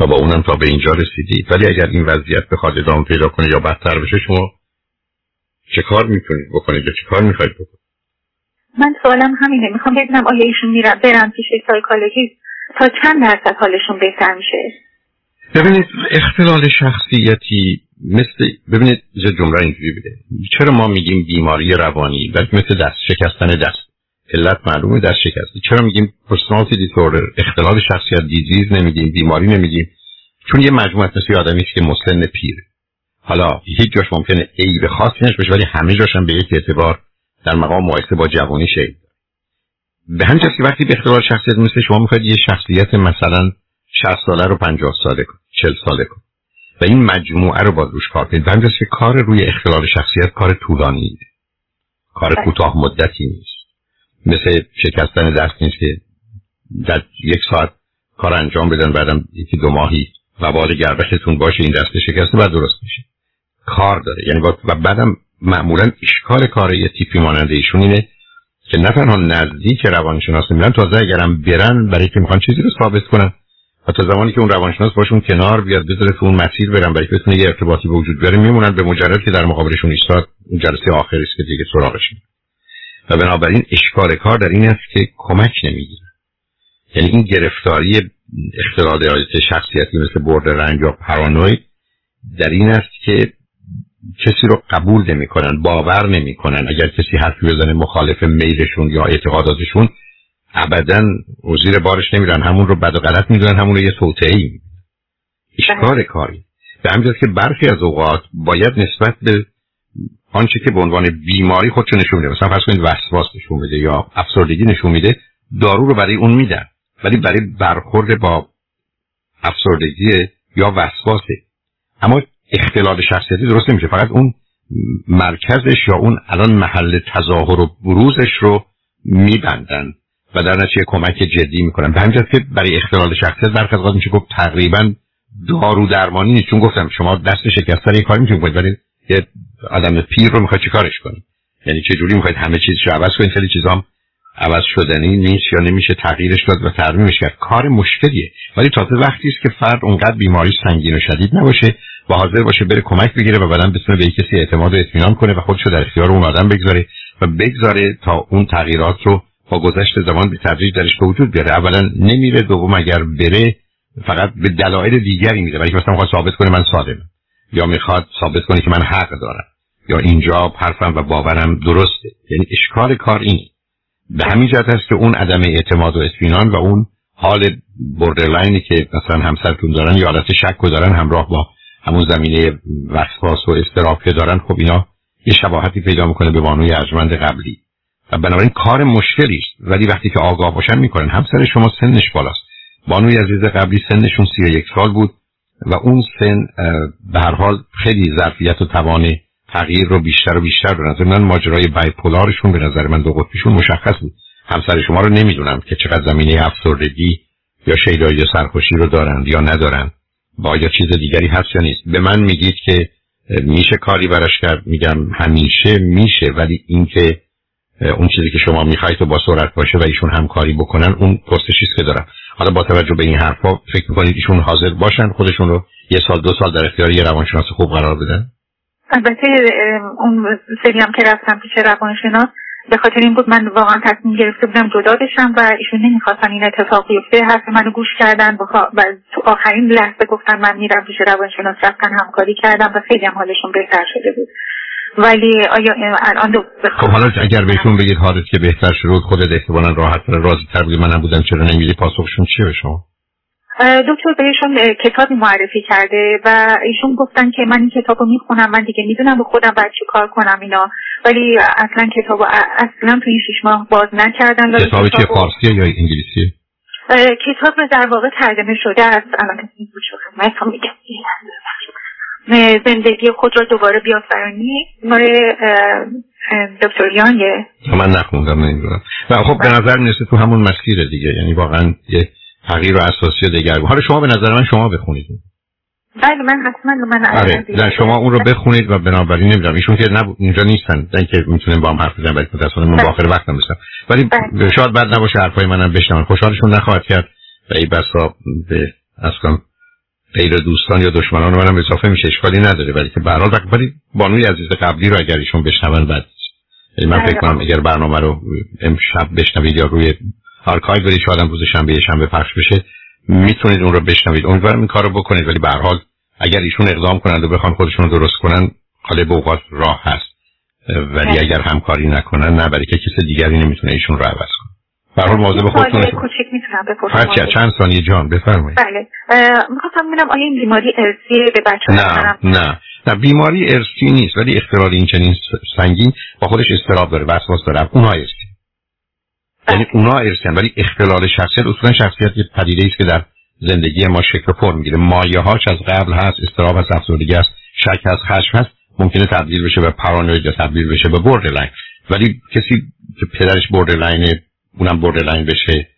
S2: و با اونم تا به اینجا رسیدید. ولی اگر این وضعیت بخواد ادامه پیدا کنه یا بدتر بشه شما چه کار می‌تونید بکنید یا چه کار می‌خواید بکنید؟
S4: من سوالم همینه. می‌خوام ببینم آیا ایشون میرن برن پیش سایکولوژیست تا چند درصد حالشون بهتر میشه؟
S2: ببینید اختلال شخصیتی مثل ببینید یه جمله اینجوری بده چرا ما میگیم بیماری روانی بلکه مثل دست شکستن دست؟ علت معلومه دست شکسته چرا میگیم personality disorder اختلال شخصیت دیزیز نمیگیم بیماری نمیگیم. چون یه مجموعه مثل آدمی که مسن پیره حالا هیچ جاش ممکنه عیب خاصی نش بشه ولی همه جاش هم به یک اعتبار در مقام مقایسه با جوانی شید به همین که وقتی به اختلال شخصیت مثل شما می‌خواید یه شخصیت مثلا 60 ساله رو 50 ساله کن 40 ساله کن. و این مجموعه رو باز روش کار کنید که کار روی اختلال شخصیت کار طولانی کار بله. کوتاه مدتی نیست. مثل شکستن دست نیست که در یک ساعت کار انجام بدن بعدم یکی دو ماهی و بال گربشتون باشه این دست شکسته بعد درست میشه. کار داره. یعنی با و بعدم معمولا اشکال کار یه تیپی ماننده ایشون اینه که نه تنها نزدیک روانشناس میرن تازه اگرم برن برای که می‌خوان چیزی رو ثابت کنن. و تا زمانی که اون روانشناس باشون کنار بیاد بذاره تو اون مسیر برن برای بتونه یه ارتباطی به وجود بیاره میمونن به مجرد که در مقابلشون ایستاد اون جلسه آخری است که دیگه سراغش و بنابراین اشکال کار در این است که کمک نمی‌گیره. یعنی این گرفتاری اختلال شخصیتی مثل برد رنگ یا پارانوید در این است که کسی رو قبول نمی‌کنن باور نمی‌کنن. اگر کسی حرفی بزنه مخالف میلشون یا اعتقاداتشون ابدا وزیر بارش نمیرن همون رو بد و غلط می‌دونن همون رو یه ای اشکار بله. کاری. به همین که برخی از اوقات باید نسبت به آنچه که به عنوان بیماری خودشو نشون میده مثلا فرض کنید وسواس نشون میده یا افسردگی نشون میده دارو رو برای اون میدن. ولی برای برخورد با افسردگی یا وسواسه اما اختلال شخصیتی درست نمیشه. فقط اون مرکزش یا اون الان محل تظاهر و بروزش رو میبندن. و در نتیجه کمک جدی می‌کنن به همین که برای اختلال شخصیت برخی از میشه گفت تقریبا دارو درمانی نیست. چون گفتم شما دست شکسته یه کاری می‌تونید ولی یه آدم پیر رو می‌خواید چیکارش کنید؟ یعنی چه جوری می‌خواید همه چیز رو عوض کنید؟ خیلی چیزام عوض شدنی نیست یا نمیشه تغییرش داد و ترمیمش کرد کار مشکلیه. ولی تازه وقتی است که فرد اونقدر بیماری سنگین و شدید نباشه و حاضر باشه بره کمک بگیره و بعدا بتونه به کسی اعتماد و اطمینان کنه و خودشو در اختیار اون آدم بگذاره و بگذاره تا اون تغییرات رو با گذشت زمان به تدریج درش به وجود بیاره. اولا نمیره دوم اگر بره فقط به دلایل دیگری میره. ولی مثلا می‌خواد ثابت کنه من سالمم؟ یا می‌خواد ثابت کنه که من حق دارم؟ یا اینجا حرفم و باورم درسته؟ یعنی اشکال کار این به همین جهت است که اون عدم اعتماد و اطمینان و اون حال بوردرلاینی که مثلا همسرتون دارن یا حالت شک دارن همراه با همون زمینه وسواس و استراب که دارن خب اینا یه شباهتی پیدا می‌کنه به بانوی ارجمند قبلی. و بنابراین کار مشکلی است ولی وقتی که آگاه باشن می‌کنن. همسر شما سنش بالاست. بانوی عزیز قبلی سنشون سی یک سال بود و اون سن به هر حال خیلی ظرفیت و توان تغییر رو بیشتر و بیشتر به من ماجرای بایپولارشون به نظر من دو قطبیشون مشخص بود. همسر شما رو نمی‌دونم که چقدر زمینه افسردگی یا شیدایی یا سرخوشی رو دارند یا ندارند. با یا چیز دیگری هست یا نیست. به من میگید که میشه کاری براش کرد؟ میگم همیشه میشه. ولی اینکه اون چیزی که شما می‌خواید و با سرعت باشه و ایشون همکاری بکنن اون پرسشی که دارم حالا با توجه به این حرفا فکر می‌کنید ایشون حاضر باشن خودشون رو یه سال دو سال در اختیار یه روانشناس خوب قرار بدن؟
S4: البته اون سری هم که رفتم پیش روانشناس به خاطر این بود من واقعا تصمیم گرفته بودم جدا بشم و ایشون نمی‌خواستن این اتفاق بیفته. حرف منو گوش کردن و تو آخرین لحظه گفتن من میرم پیش روانشناس رفتن همکاری کردم و خیلی هم حالشون بهتر شده بود. ولی آیا الان
S2: خب حالا اگر بهشون بگید حالت که بهتر شد خودت احتمالا راحت راضی تر بودی منم بودم چرا نمیدی پاسخشون چیه به شما؟
S4: دکتر بهشون کتابی معرفی کرده و ایشون گفتن که من این کتاب رو می‌خونم من دیگه می‌دونم به خودم باید چی کار کنم اینا. ولی اصلا کتاب اصلا تو این شیش ماه باز نکردن.
S2: کتاب چیه فارسیه یا انگلیسیه؟
S4: کتاب در واقع ترجمه شده است. الان شد میگم زندگی خود را دوباره بیافرانی مال دکتر یانگه.
S2: من نخوندم نمی‌دونم و خب به نظر می‌رسه تو همون مسیر دیگه یعنی واقعا یه تغییر و اساسی دیگر حالا شما به نظر من شما بخونید.
S4: بله من حتما من
S2: آره نه شما اون رو بخونید و بنابراین نمی‌دونم ایشون که نب... اینجا نیستن نه که می‌تونیم با هم حرف بزنیم ولی متأسفانه من آخر وقت نمیستم ولی بله. شاید بد نباشه حرفای منم بشنون. خوشحالشون نخواهد کرد و ای بسا به اصلا غیر دوستان یا دشمنان منم اضافه میشه اشکالی نداره. ولی که به ولی بانوی عزیز قبلی رو اگر ایشون بشنون بعد. یعنی من فکر کنم اگر برنامه رو امشب بشنوید یا روی آرکایو برید شاید روز شنبه شنبه پخش بشه می‌تونید اون رو بشنوید. امیدوارم این کار رو بکنید ولی به هر حال اگر ایشون اقدام کنند و بخوان خودشون رو درست کنن به اوقات راه هست ولی بله. اگر همکاری نکنن نه برای که کسی دیگری نمی‌تونه ایشون رو عوض به حال مواظب خودتون
S4: کوچیک می‌تونم بپرسم.
S2: چند ثانیه جان بفرمایید.
S4: بله. می‌خواستم ببینم آیا این بیماری ارثیه به بچه
S2: نه نه. نه بیماری ارثی نیست ولی اختلال این چنین سنگین با خودش استراب داره وسواس داره. اونها ارثی. یعنی بله. اونا ارثی ولی اختلال شخصیت اصولا شخصیت یه پدیده است که در زندگی ما شکل فرم می‌گیره. مایه هاش از قبل هست استراب هست افسردگی هست شک هست خشم هست ممکنه تبدیل بشه به پارانوید یا تبدیل بشه به borderline ولی کسی که پدرش borderline اونم borderline بشه.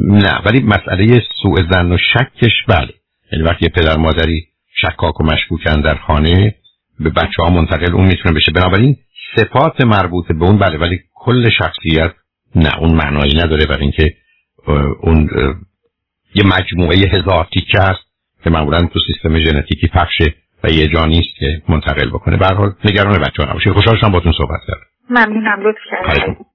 S2: نه ولی مسئله سوء ظن و شکش بله. یعنی وقتی پدر مادری شکاک و مشکوکن در خانه به بچه ها منتقل اون می‌تونه بشه. بنابراین صفات مربوط به اون بله ولی کل شخصیت نه اون معنایی نداره. برای اینکه اون یه مجموعه هزار تیکه است که معمولا تو سیستم ژنتیکی پخشه و یه جا نیست که منتقل بکنه. به حال نگران بچه ها نباشید خوشحال شدم باتون صحبت کردم.
S4: ممنونم. لطف کردید